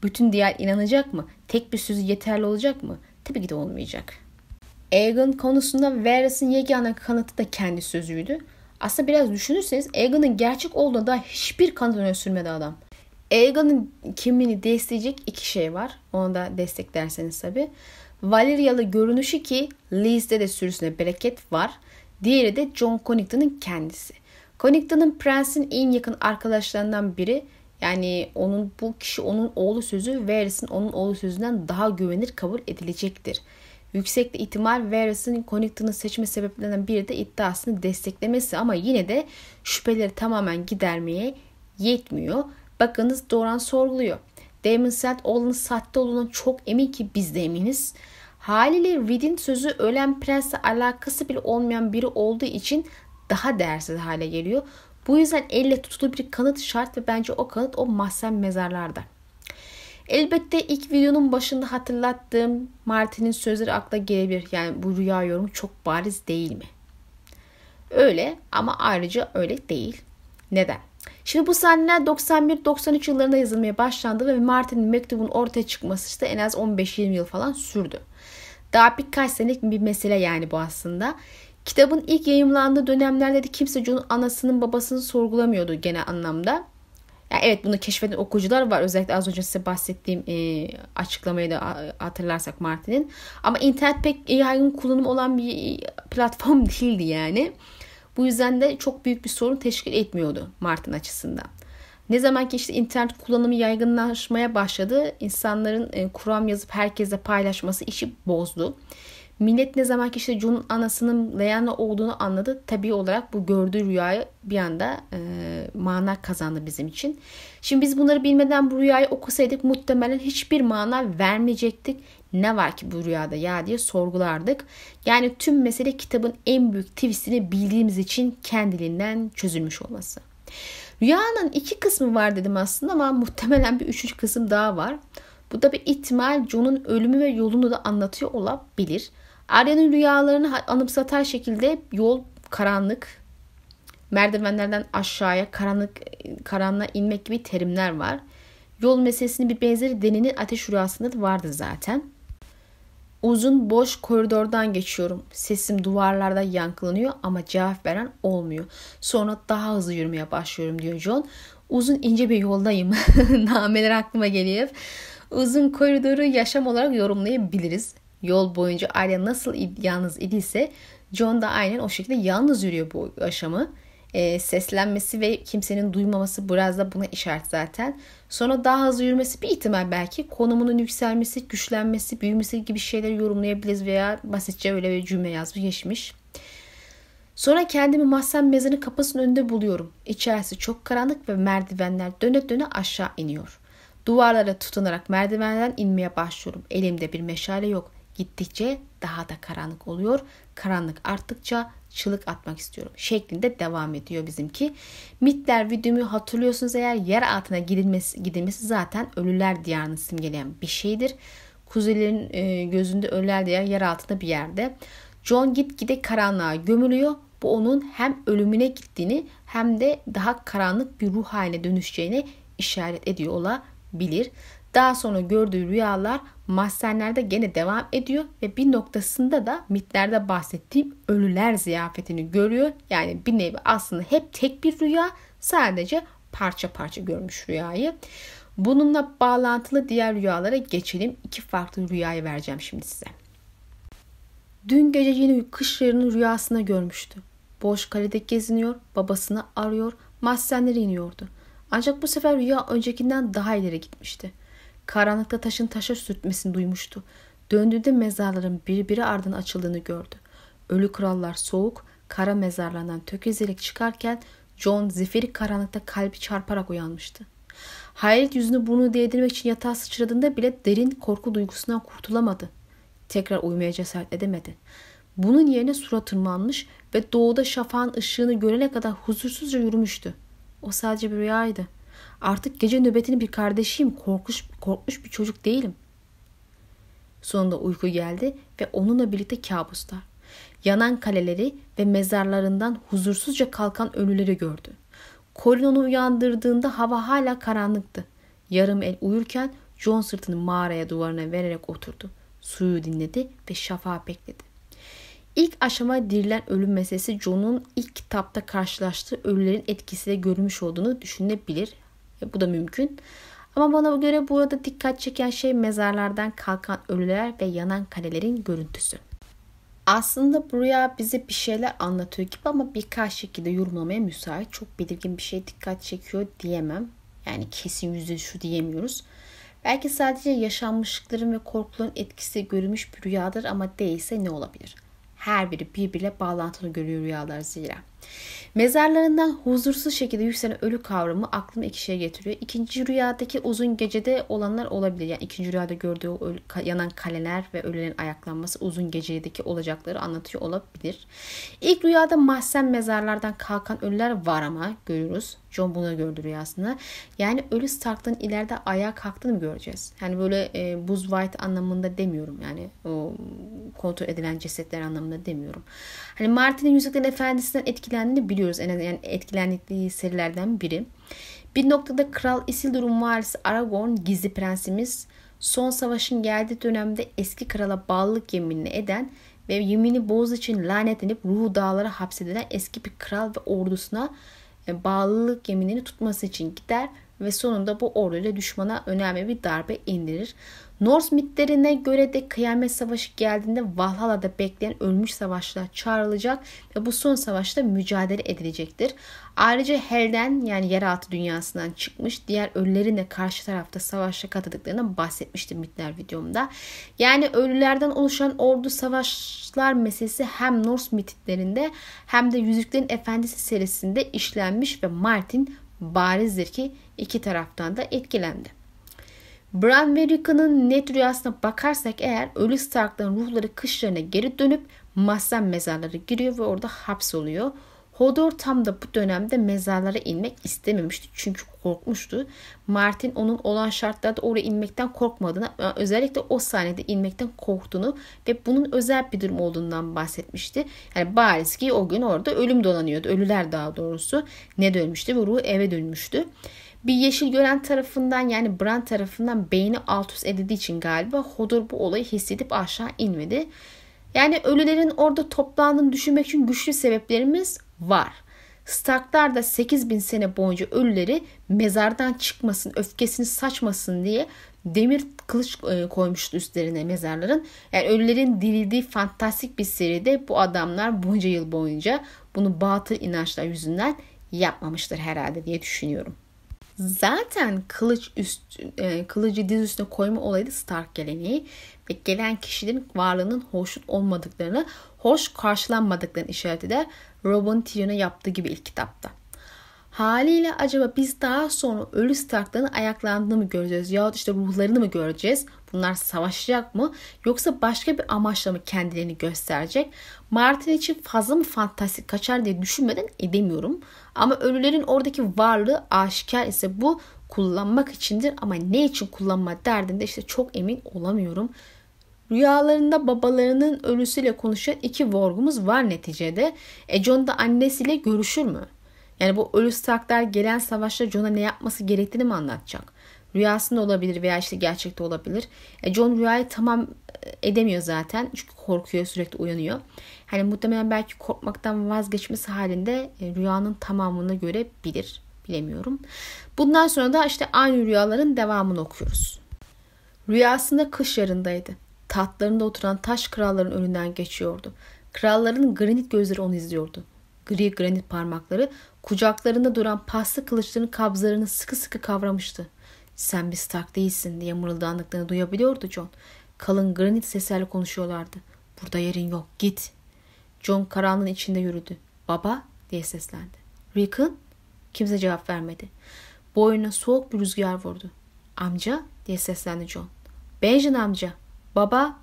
bütün diğer inanacak mı? Tek bir sözü yeterli olacak mı? Tabii ki de olmayacak. Aegon konusunda Varys'in yegane kanıtı da kendi sözüydü. Aslında biraz düşünürseniz Aegon'un gerçek olduğuna da hiçbir kanıt öne sürmedi adam. Aegon'un kimliğini destekleyecek iki şey var. Onu da desteklerseniz tabii. Valerialı görünüşü ki Lee's'de de sürüsüne bereket var. Diğeri de John Connington'ın kendisi. Connington'ın prensin en yakın arkadaşlarından biri. Yani onun bu kişi onun oğlu sözü Varys'in onun oğlu sözünden daha güvenir kabul edilecektir. Yüksek ihtimal Varys'in Connington'ı seçme sebeplerinden biri de iddiasını desteklemesi ama yine de şüpheleri tamamen gidermeye yetmiyor. Bakınız Doran sorguluyor. Damon Salt oğlunun sahte olduğundan çok emin ki biz de eminiz. Haliyle Reed'in sözü ölen prensle alakası bile olmayan biri olduğu için daha değersiz hale geliyor. Bu yüzden elle tutulu bir kanıt şart ve bence o kanıt o mahzen mezarlarda. Elbette ilk videonun başında hatırlattığım Martin'in sözleri akla gelebilir. Yani bu rüya yorumu çok bariz değil mi? Öyle ama ayrıca öyle değil. Neden? Şimdi bu sahneler 91-93 yıllarında yazılmaya başlandı ve Martin'in mektubun ortaya çıkması işte en az 15-20 yıl falan sürdü. Daha birkaç senelik bir mesele yani bu aslında. Kitabın ilk yayımlandığı dönemlerde de kimse John'un anasının babasını sorgulamıyordu gene anlamda. Yani evet bunu keşfeden okuyucular var. Özellikle az önce size bahsettiğim e, açıklamayı da hatırlarsak Martin'in. Ama internet pek yaygın kullanım olan bir platform değildi yani. Bu yüzden de çok büyük bir sorun teşkil etmiyordu Martin açısından. Ne zaman ki işte internet kullanımı yaygınlaşmaya başladı, insanların e, kuram yazıp herkese paylaşması işi bozdu. Millet ne zaman ki işte John'un anasının Leanna olduğunu anladı. Tabii olarak bu gördüğü rüyayı bir anda e, mana kazandı bizim için. Şimdi biz bunları bilmeden bu rüyayı okusaydık muhtemelen hiçbir mana vermeyecektik. Ne var ki bu rüyada ya diye sorgulardık. Yani tüm mesele kitabın en büyük twistini bildiğimiz için kendiliğinden çözülmüş olması. Rüyanın iki kısmı var dedim aslında ama muhtemelen bir üçüncü kısım daha var. Bu da bir ihtimal John'un ölümü ve yolunu da anlatıyor olabilir. Arya'nın rüyalarını anımsatar şekilde yol karanlık, merdivenlerden aşağıya karanlık karanlığa inmek gibi terimler var. Yol meselesinin bir benzeri Deni'nin ateş rüyasında da vardı zaten. Uzun boş koridordan geçiyorum. Sesim duvarlarda yankılanıyor ama cevap veren olmuyor. Sonra daha hızlı yürümeye başlıyorum diyor John. Uzun ince bir yoldayım. Nameler aklıma geliyor. Uzun koridoru yaşam olarak yorumlayabiliriz. Yol boyunca Arya nasıl yalnız idiyse John da aynen o şekilde yalnız yürüyor bu yaşamı e, seslenmesi ve kimsenin duymaması biraz da buna işaret zaten. Sonra daha hızlı yürümesi bir ihtimal belki. Konumunun yükselmesi, güçlenmesi, büyümesi gibi şeyleri yorumlayabiliriz veya basitçe öyle bir cümle yazmış geçmiş. Sonra kendimi mahzen mezarın kapısının önünde buluyorum. İçerisi çok karanlık ve merdivenler döne döne aşağı iniyor. Duvarlara tutunarak merdivenden inmeye başlıyorum. Elimde bir meşale yok. Gittikçe daha da karanlık oluyor. Karanlık arttıkça çığlık atmak istiyorum şeklinde devam ediyor bizimki. Mitler videomu hatırlıyorsunuz eğer yer altına gidilmesi, gidilmesi zaten ölüler diyarını simgeleyen bir şeydir. Kuzeylerin e, gözünde ölüler diyarı yer altında bir yerde. John gitgide karanlığa gömülüyor. Bu onun hem ölümüne gittiğini hem de daha karanlık bir ruh haline dönüşeceğini işaret ediyor olabilir. Daha sonra gördüğü rüyalar mahzenlerde gene devam ediyor ve bir noktasında da mitlerde bahsettiğim ölüler ziyafetini görüyor. Yani bir nevi aslında hep tek bir rüya sadece parça parça görmüş rüyayı. Bununla bağlantılı diğer rüyalara geçelim. İki farklı rüyayı vereceğim şimdi size. Dün gece yine kışlarının rüyasına görmüştü. Boş kalede geziniyor, babasını arıyor, mahzenlere iniyordu. Ancak bu sefer rüya öncekinden daha ileri gitmişti. Karanlıkta taşın taşa sürtmesini duymuştu. Döndüğünde mezarların birbiri ardına açıldığını gördü. Ölü krallar soğuk, kara mezarlarından tökezilerek çıkarken John zifiri karanlıkta kalbi çarparak uyanmıştı. Hayret yüzünü burnu değdirmek için yatağa sıçradığında bile derin korku duygusundan kurtulamadı. Tekrar uyumaya cesaret edemedi. Bunun yerine sura tırmanmış ve doğuda şafağın ışığını görene kadar huzursuzca yürümüştü. O sadece bir rüyaydı. Artık gece nöbetinin bir kardeşiyim. Korkmuş, korkmuş bir çocuk değilim. Sonunda uyku geldi ve onunla birlikte kabuslar. Yanan kaleleri ve mezarlarından huzursuzca kalkan ölüleri gördü. Colin onu uyandırdığında hava hala karanlıktı. Yarım el uyurken John sırtını mağaraya duvarına vererek oturdu. Suyu dinledi ve şafağı bekledi. İlk aşama dirilen ölüm meselesi John'un ilk kitapta karşılaştığı ölülerin etkisiyle görmüş olduğunu düşünebilir. E, bu da mümkün. Ama bana göre burada dikkat çeken şey mezarlardan kalkan ölüler ve yanan kalelerin görüntüsü. Aslında bu rüya bize bir şeyler anlatıyor gibi ama birkaç şekilde yorumlamaya müsait. Çok belirgin bir şey dikkat çekiyor diyemem. Yani kesin yüzde şu diyemiyoruz. Belki sadece yaşanmışlıkların ve korkuların etkisi görülmüş bir rüyadır ama değilse ne olabilir? Her biri birbiriyle bağlantılı görüyor rüyalar zira. Mezarlarından huzursuz şekilde yükselen ölü kavramı aklıma iki şey getiriyor. İkinci rüyadaki uzun gecede olanlar olabilir. Yani ikinci rüyada gördüğü ölü, yanan kaleler ve ölülerin ayaklanması uzun gecedeki olacakları anlatıyor olabilir. İlk rüyada mahzen mezarlardan kalkan ölüler var ama görüyoruz. John bunu gördü rüyasında. Yani ölü Stark'tan ileride ayağa kalktığını göreceğiz? Yani böyle e, Buzz White anlamında demiyorum. Yani o kontrol edilen cesetler anlamında demiyorum. Hani Martin'in Yüzüklerin Efendisi'nden etkilendiğini biliyoruz. En yani etkilendikleri serilerden biri. Bir noktada Kral Isildur'un varisi Aragorn gizli prensimiz son savaşın geldiği dönemde eski krala bağlılık yeminini eden ve yemini boz için lanetlenip ruhu dağlara hapsedilen eski bir kral ve ordusuna e, bağlılık yeminini tutması için gider ve sonunda bu orduyla düşmana önemli bir darbe indirir. Norse mitlerine göre de kıyamet savaşı geldiğinde Valhalla'da bekleyen ölmüş savaşçılar çağrılacak ve bu son savaşta mücadele edilecektir. Ayrıca Hel'den yani yeraltı dünyasından çıkmış diğer ölülerin de karşı tarafta savaşa katıldıklarından bahsetmiştim mitler videomda. Yani ölülerden oluşan ordu savaşlar meselesi hem Norse mitlerinde hem de Yüzüklerin Efendisi serisinde işlenmiş ve Martin barizdir ki iki taraftan da etkilendi. Bran ve Rickon'ın net rüyasına bakarsak eğer ölü Stark'ların ruhları kışlarına geri dönüp mahzen mezarları giriyor ve orada hapsoluyor. Hodor tam da bu dönemde mezarlara inmek istememişti çünkü korkmuştu. Martin onun olan şartlarda oraya inmekten korkmadığını, özellikle o sahnede inmekten korktuğunu ve bunun özel bir durum olduğundan bahsetmişti. Yani bariz ki o gün orada ölüm dolanıyordu. Ölüler daha doğrusu. Ne dönmüştü? Bu ruh eve dönmüştü. Bir yeşil gören tarafından yani Bran tarafından beyni alt üst edildiği için galiba Hodor bu olayı hissedip aşağı inmedi. Yani ölülerin orada toplandığını düşünmek için güçlü sebeplerimiz var. Starklar da 8000 sene boyunca ölüleri mezardan çıkmasın, öfkesini saçmasın diye demir kılıç e, koymuştu üstlerine mezarların. Yani ölülerin dirildiği fantastik bir seride bu adamlar bunca yıl boyunca bunu batıl inançlar yüzünden yapmamıştır herhalde diye düşünüyorum. Zaten kılıç üst, e, kılıcı diz üstüne koyma olayı da Stark geleneği ve gelen kişilerin varlığının hoşnut olmadıklarını, hoş karşılanmadıklarını işaret eder. Rob'un Tyrion'a yaptığı gibi ilk kitapta. Haliyle acaba biz daha sonra ölü Stark'ların ayaklandığını mı göreceğiz? Yahut işte ruhlarını mı göreceğiz? Bunlar savaşacak mı? Yoksa başka bir amaçla mı kendilerini gösterecek? Martin için fazla mı fantastik kaçar diye düşünmeden edemiyorum. Ama ölülerin oradaki varlığı aşikar ise bu kullanmak içindir. Ama ne için kullanma derdinde işte çok emin olamıyorum. Rüyalarında babalarının ölüsüyle konuşan iki vorgumuz var neticede. E John da annesiyle görüşür mü? Yani bu ölü Starklar gelen savaşta John'a ne yapması gerektiğini mi anlatacak? Rüyasında olabilir veya işte gerçekte olabilir. E John rüyayı tamam edemiyor zaten. Çünkü korkuyor sürekli uyanıyor. Hani muhtemelen belki korkmaktan vazgeçmesi halinde e, rüyanın tamamını görebilir. Bilemiyorum. Bundan sonra da işte aynı rüyaların devamını okuyoruz. Rüyasında kış yarındaydı. Tahtlarında oturan taş kralların önünden geçiyordu. Kralların granit gözleri onu izliyordu. Gri granit parmakları kucaklarında duran paslı kılıçların kabzlarını sıkı sıkı kavramıştı. Sen bir Stark değilsin diye mırıldandıklarını duyabiliyordu John. Kalın granit seslerle konuşuyorlardı. Burada yerin yok git. John karanlığın içinde yürüdü. Baba diye seslendi. Rickon? Kimse cevap vermedi. Boynuna soğuk bir rüzgar vurdu. Amca diye seslendi John. Benjamin amca. Baba.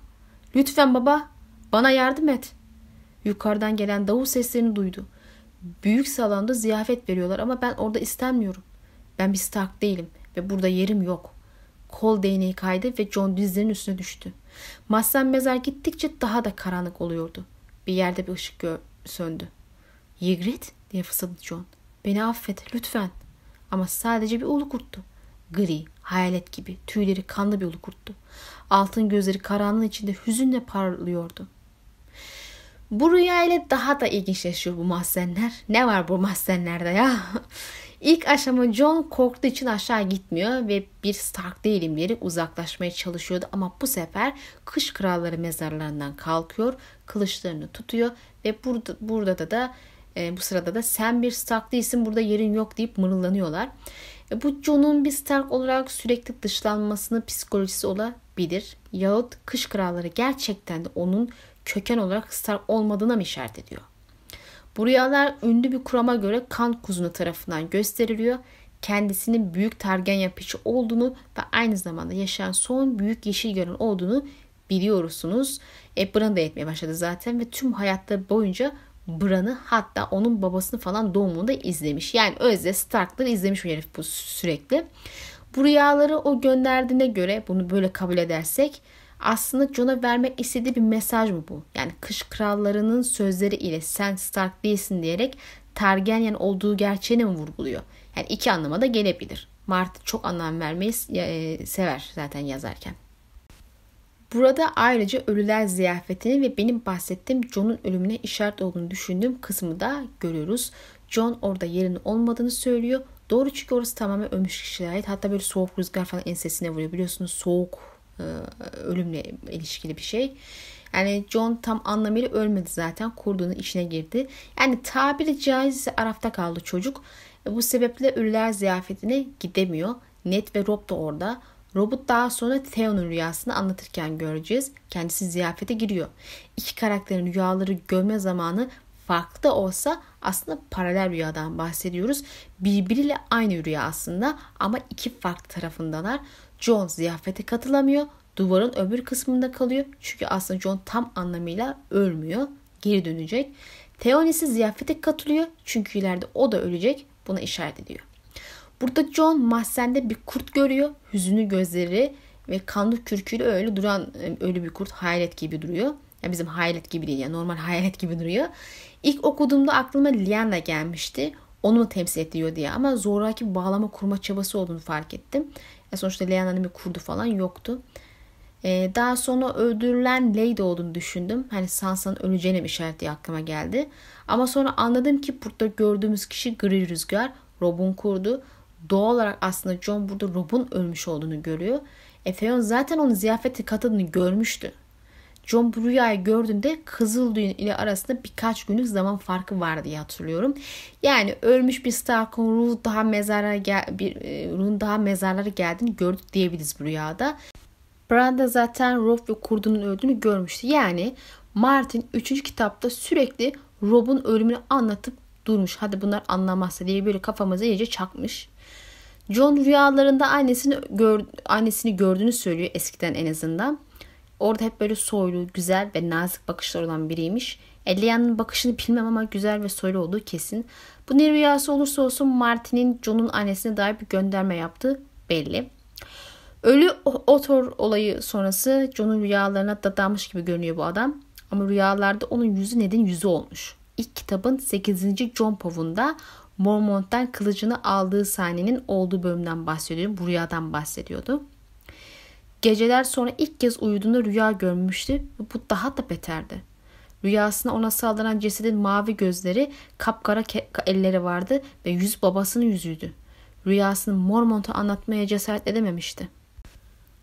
Lütfen baba. Bana yardım et. Yukarıdan gelen davul seslerini duydu. Büyük salonda ziyafet veriyorlar ama ben orada istenmiyorum. Ben bir Stark değilim ve burada yerim yok. Kol değneği kaydı ve John dizlerinin üstüne düştü. Mahzen mezar gittikçe daha da karanlık oluyordu. Bir yerde bir ışık gör söndü. Ygritte diye fısıldadı John. Beni affet lütfen. Ama sadece bir ulu kurttu. Gri, hayalet gibi, tüyleri kanlı bir ulu kurttu. Altın gözleri karanlığın içinde hüzünle parlıyordu. Bu rüya ile daha da ilginçleşiyor bu mahzenler. Ne var bu mahzenlerde ya? İlk aşama John korktuğu için aşağı gitmiyor ve bir Stark değilim diyerek uzaklaşmaya çalışıyordu ama bu sefer kış kralları mezarlarından kalkıyor, kılıçlarını tutuyor ve burada burada da da e, bu sırada da sen bir Stark değilsin burada yerin yok deyip mırıldanıyorlar. E, bu John'un bir Stark olarak sürekli dışlanmasının psikolojisi olabilir. Yahut kış kralları gerçekten de onun köken olarak Stark olmadığına mı işaret ediyor? Bu rüyalar ünlü bir kurama göre kan kuzunu tarafından gösteriliyor. Kendisinin büyük targen yapıcı olduğunu ve aynı zamanda yaşayan son büyük yeşil gören olduğunu biliyorsunuz. E, Bran da etmeye başladı zaten ve tüm hayatta boyunca Bran'ı hatta onun babasını falan doğumunda izlemiş. Yani Özde Stark'ları izlemiş bu herif bu sürekli. Bu rüyaları o gönderdiğine göre bunu böyle kabul edersek aslında Jon'a vermek istediği bir mesaj mı bu? Yani kış krallarının sözleri ile sen Stark değilsin diyerek Targaryen olduğu gerçeğini mi vurguluyor? Yani iki anlama da gelebilir. Martin çok anlam vermeyi e, sever zaten yazarken. Burada ayrıca ölüler ziyafetini ve benim bahsettiğim John'un ölümüne işaret olduğunu düşündüğüm kısmı da görüyoruz. John orada yerinin olmadığını söylüyor. Doğru çünkü orası tamamen ölmüş kişilere ait. Hatta böyle soğuk rüzgar falan ensesine vuruyor. Biliyorsunuz soğuk e, ölümle ilişkili bir şey. Yani John tam anlamıyla ölmedi zaten. Kurduğunun içine girdi. Yani tabiri caizse arafta kaldı çocuk. E, bu sebeple ölüler ziyafetine gidemiyor. Ned ve Rob da orada. Robot daha sonra Theo'nun rüyasını anlatırken göreceğiz. Kendisi ziyafete giriyor. İki karakterin rüyaları görme zamanı farklı da olsa aslında paralel rüyadan bahsediyoruz. Birbiriyle aynı rüya aslında ama iki farklı tarafındalar. John ziyafete katılamıyor. Duvarın öbür kısmında kalıyor. Çünkü aslında John tam anlamıyla ölmüyor. Geri dönecek. Theon ise ziyafete katılıyor. Çünkü ileride o da ölecek. Buna işaret ediyor. Burada John mahzende bir kurt görüyor. Hüzünlü gözleri ve kanlı kürküyle öyle duran e, öyle bir kurt hayalet gibi duruyor. Ya bizim hayalet gibi değil ya normal hayalet gibi duruyor. İlk okuduğumda aklıma Lyanna gelmişti. Onu mu temsil ediyor diye ama zoraki bir bağlama kurma çabası olduğunu fark ettim. Ya sonuçta Lyanna'nın bir kurdu falan yoktu. Ee, daha sonra öldürülen Lady olduğunu düşündüm. Hani Sansa'nın öleceğine mi işaret diye aklıma geldi. Ama sonra anladım ki burada gördüğümüz kişi Gri Rüzgar. Rob'un kurdu. Doğal olarak aslında John burada Rob'un ölmüş olduğunu görüyor. Efeon zaten onun ziyafeti katıldığını görmüştü. John bu rüyayı gördüğünde Kızıl Düğün ile arasında birkaç günlük zaman farkı var diye hatırlıyorum. Yani ölmüş bir Stark'ın ruhu daha mezara gel bir e, ruhun daha mezarlara geldiğini gördük diyebiliriz bu rüyada. Bran da zaten Robb ve kurdunun öldüğünü görmüştü. Yani Martin 3. kitapta sürekli Rob'un ölümünü anlatıp durmuş. Hadi bunlar anlamazsa diye böyle kafamıza iyice çakmış. John rüyalarında annesini gör, annesini gördüğünü söylüyor eskiden en azından. Orada hep böyle soylu, güzel ve nazik bakışlar olan biriymiş. Elleyan'ın bakışını bilmem ama güzel ve soylu olduğu kesin. Bu ne rüyası olursa olsun Martin'in John'un annesine dair bir gönderme yaptığı belli. Ölü otor olayı sonrası John'un rüyalarına dadanmış gibi görünüyor bu adam. Ama rüyalarda onun yüzü neden yüzü olmuş. İlk kitabın 8. John Pov'unda Mormont'tan kılıcını aldığı sahnenin olduğu bölümden bahsediyorum. Bu rüyadan bahsediyordu. Geceler sonra ilk kez uyuduğunda rüya görmüştü ve bu daha da beterdi. Rüyasında ona saldıran cesedin mavi gözleri, kapkara elleri vardı ve yüz babasının yüzüydü. Rüyasını Mormont'a anlatmaya cesaret edememişti.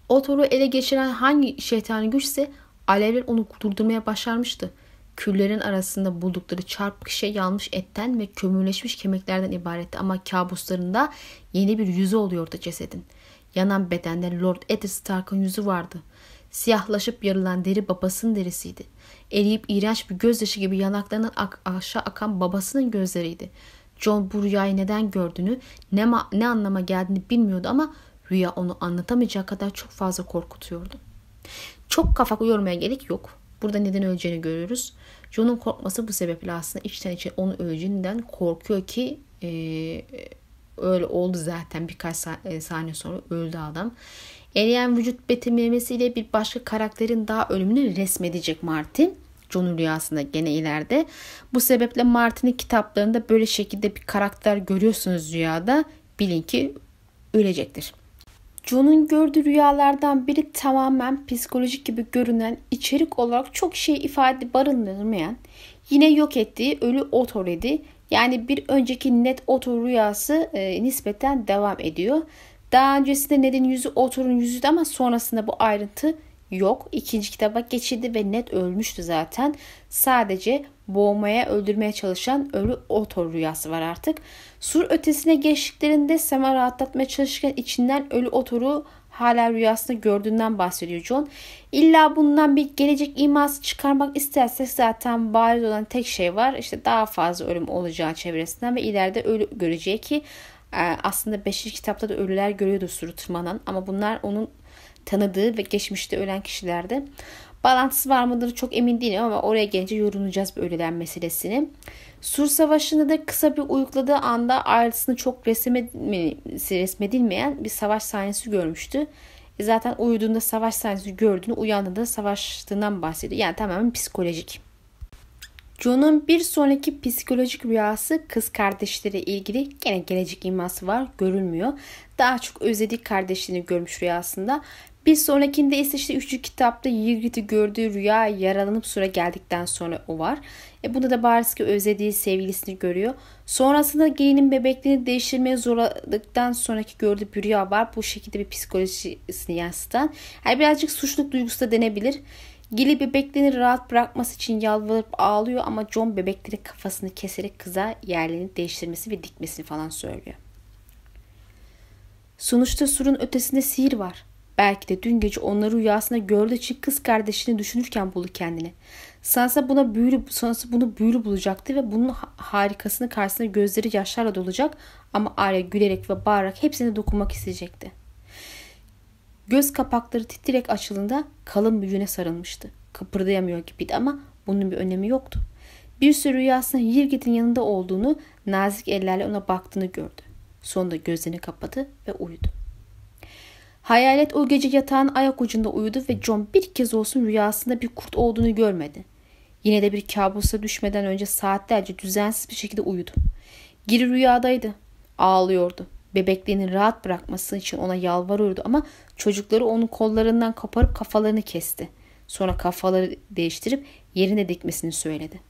Otor'u ele geçiren hangi şeytani güçse alevler onu durdurmaya başarmıştı. Küllerin arasında buldukları çarpık şey yanmış etten ve kömürleşmiş kemiklerden ibaretti ama kabuslarında yeni bir yüzü oluyordu cesedin. Yanan bedende Lord Eddard Stark'ın yüzü vardı. Siyahlaşıp yarılan deri babasının derisiydi. Eriyip iğrenç bir gözyaşı gibi yanaklarından ak aşağı akan babasının gözleriydi. John bu rüyayı neden gördüğünü, ne, ne anlama geldiğini bilmiyordu ama rüya onu anlatamayacak kadar çok fazla korkutuyordu. Çok kafa yormaya gerek yok. Burada neden öleceğini görüyoruz. John'un korkması bu sebeple aslında içten içe onu öleceğinden korkuyor ki e, öyle oldu zaten birkaç e, saniye sonra öldü adam. Eriyen vücut betimlemesiyle bir başka karakterin daha ölümünü resmedecek Martin. John'un rüyasında gene ileride. Bu sebeple Martin'in kitaplarında böyle şekilde bir karakter görüyorsunuz rüyada bilin ki ölecektir. John'un gördüğü rüyalardan biri tamamen psikolojik gibi görünen, içerik olarak çok şey ifade barındırmayan, yine yok ettiği ölü otoredi. Yani bir önceki net otor rüyası e, nispeten devam ediyor. Daha öncesinde Ned'in yüzü otorun yüzüydü ama sonrasında bu ayrıntı yok. İkinci kitaba geçildi ve Ned ölmüştü zaten. Sadece boğmaya, öldürmeye çalışan ölü otor rüyası var artık. Sur ötesine geçtiklerinde Sema rahatlatmaya çalışırken içinden ölü otoru hala rüyasında gördüğünden bahsediyor John. İlla bundan bir gelecek iması çıkarmak istersek zaten bariz olan tek şey var. İşte daha fazla ölüm olacağı çevresinden ve ileride ölü göreceği ki e, aslında 5. kitapta da ölüler görüyordu suru tırmanan ama bunlar onun tanıdığı ve geçmişte ölen kişilerde. Bağlantısı var mıdır çok emin değilim ama oraya gelince yorumlayacağız ölüler meselesini. Sur Savaşı'nda da kısa bir uyukladığı anda ayrıntısını çok resmedilmeyen bir savaş sahnesi görmüştü. E zaten uyuduğunda savaş sahnesi gördüğünü uyandığında savaştığından bahsediyor. Yani tamamen psikolojik. John'un bir sonraki psikolojik rüyası kız kardeşleri ilgili gene gelecek iması var görülmüyor. Daha çok özledik kardeşliğini görmüş rüyasında. Bir sonrakinde ise işte üçüncü kitapta Ygritte'i gördüğü rüya yaralanıp sıra geldikten sonra o var. E bunda da bariz ki özlediği sevgilisini görüyor. Sonrasında gelinin bebeklerini değiştirmeye zorladıktan sonraki gördüğü bir rüya var. Bu şekilde bir psikolojisini yansıtan. Yani birazcık suçluluk duygusu da denebilir. Gili bebeklerini rahat bırakması için yalvarıp ağlıyor ama John bebekleri kafasını keserek kıza yerlerini değiştirmesi ve dikmesini falan söylüyor. Sonuçta surun ötesinde sihir var. Belki de dün gece onları rüyasında gördüğü için kız kardeşini düşünürken buldu kendini. Sansa buna büyülü, sansa bunu büyülü bulacaktı ve bunun harikasını karşısında gözleri yaşlarla dolacak ama Arya gülerek ve bağırarak hepsine dokunmak isteyecekti. Göz kapakları titrek açılında kalın bir yüne sarılmıştı. Kıpırdayamıyor gibiydi ama bunun bir önemi yoktu. Bir sürü rüyasında Yirgit'in yanında olduğunu, nazik ellerle ona baktığını gördü. Sonunda gözlerini kapadı ve uyudu. Hayalet o gece yatağın ayak ucunda uyudu ve John bir kez olsun rüyasında bir kurt olduğunu görmedi. Yine de bir kabusa düşmeden önce saatlerce düzensiz bir şekilde uyudu. Giri rüyadaydı. Ağlıyordu. Bebeklerini rahat bırakması için ona yalvarıyordu ama çocukları onun kollarından koparıp kafalarını kesti. Sonra kafaları değiştirip yerine dikmesini söyledi.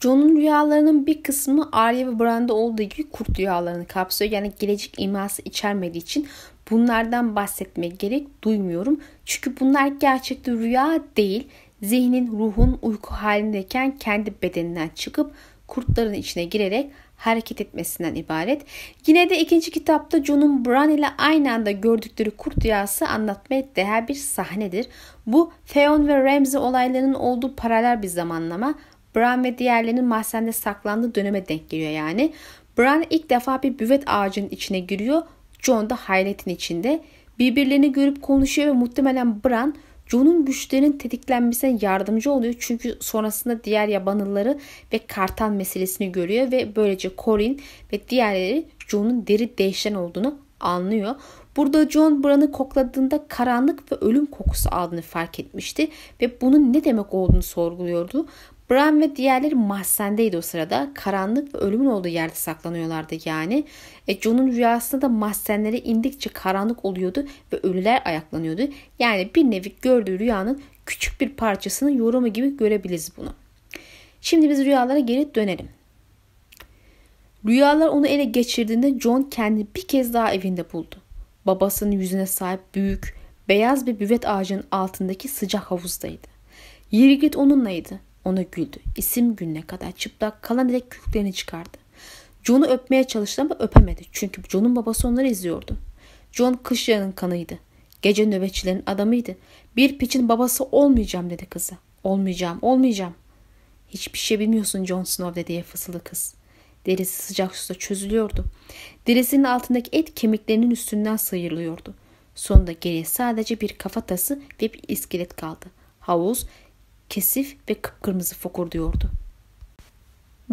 John'un rüyalarının bir kısmı Arya ve Bran'da olduğu gibi kurt rüyalarını kapsıyor. Yani gelecek iması içermediği için bunlardan bahsetmeye gerek duymuyorum. Çünkü bunlar gerçekte rüya değil. Zihnin, ruhun uyku halindeyken kendi bedeninden çıkıp kurtların içine girerek hareket etmesinden ibaret. Yine de ikinci kitapta John'un Bran ile aynı anda gördükleri kurt rüyası anlatmaya değer bir sahnedir. Bu Theon ve Ramsay olaylarının olduğu paralel bir zamanlama. Bran ve diğerlerinin mahzende saklandığı döneme denk geliyor yani. Bran ilk defa bir büvet ağacının içine giriyor. Jon da hayretin içinde. Birbirlerini görüp konuşuyor ve muhtemelen Bran Jon'un güçlerinin tetiklenmesine yardımcı oluyor. Çünkü sonrasında diğer yabanılları ve kartal meselesini görüyor ve böylece Corin ve diğerleri Jon'un deri değişen olduğunu anlıyor. Burada John Bran'ı kokladığında karanlık ve ölüm kokusu aldığını fark etmişti ve bunun ne demek olduğunu sorguluyordu. Bran ve diğerleri mahzendeydi o sırada. Karanlık ve ölümün olduğu yerde saklanıyorlardı yani. E, Jon'un rüyasında da mahzenlere indikçe karanlık oluyordu ve ölüler ayaklanıyordu. Yani bir nevi gördüğü rüyanın küçük bir parçasının yorumu gibi görebiliriz bunu. Şimdi biz rüyalara geri dönelim. Rüyalar onu ele geçirdiğinde John kendini bir kez daha evinde buldu. Babasının yüzüne sahip büyük, beyaz bir büvet ağacının altındaki sıcak havuzdaydı. Yirgit onunlaydı. Ona güldü. İsim gününe kadar çıplak kalan direkt küklerini çıkardı. John'u öpmeye çalıştı ama öpemedi. Çünkü John'un babası onları izliyordu. John kışlanın kanıydı. Gece nöbetçilerin adamıydı. Bir piçin babası olmayacağım dedi kıza. Olmayacağım, olmayacağım. Hiçbir şey bilmiyorsun Jon Snow diye fısıldı kız. Derisi sıcak suda çözülüyordu. Derisinin altındaki et kemiklerinin üstünden sıyrılıyordu. Sonunda geriye sadece bir kafatası ve bir iskelet kaldı. Havuz kesif ve kıpkırmızı fokurduyordu.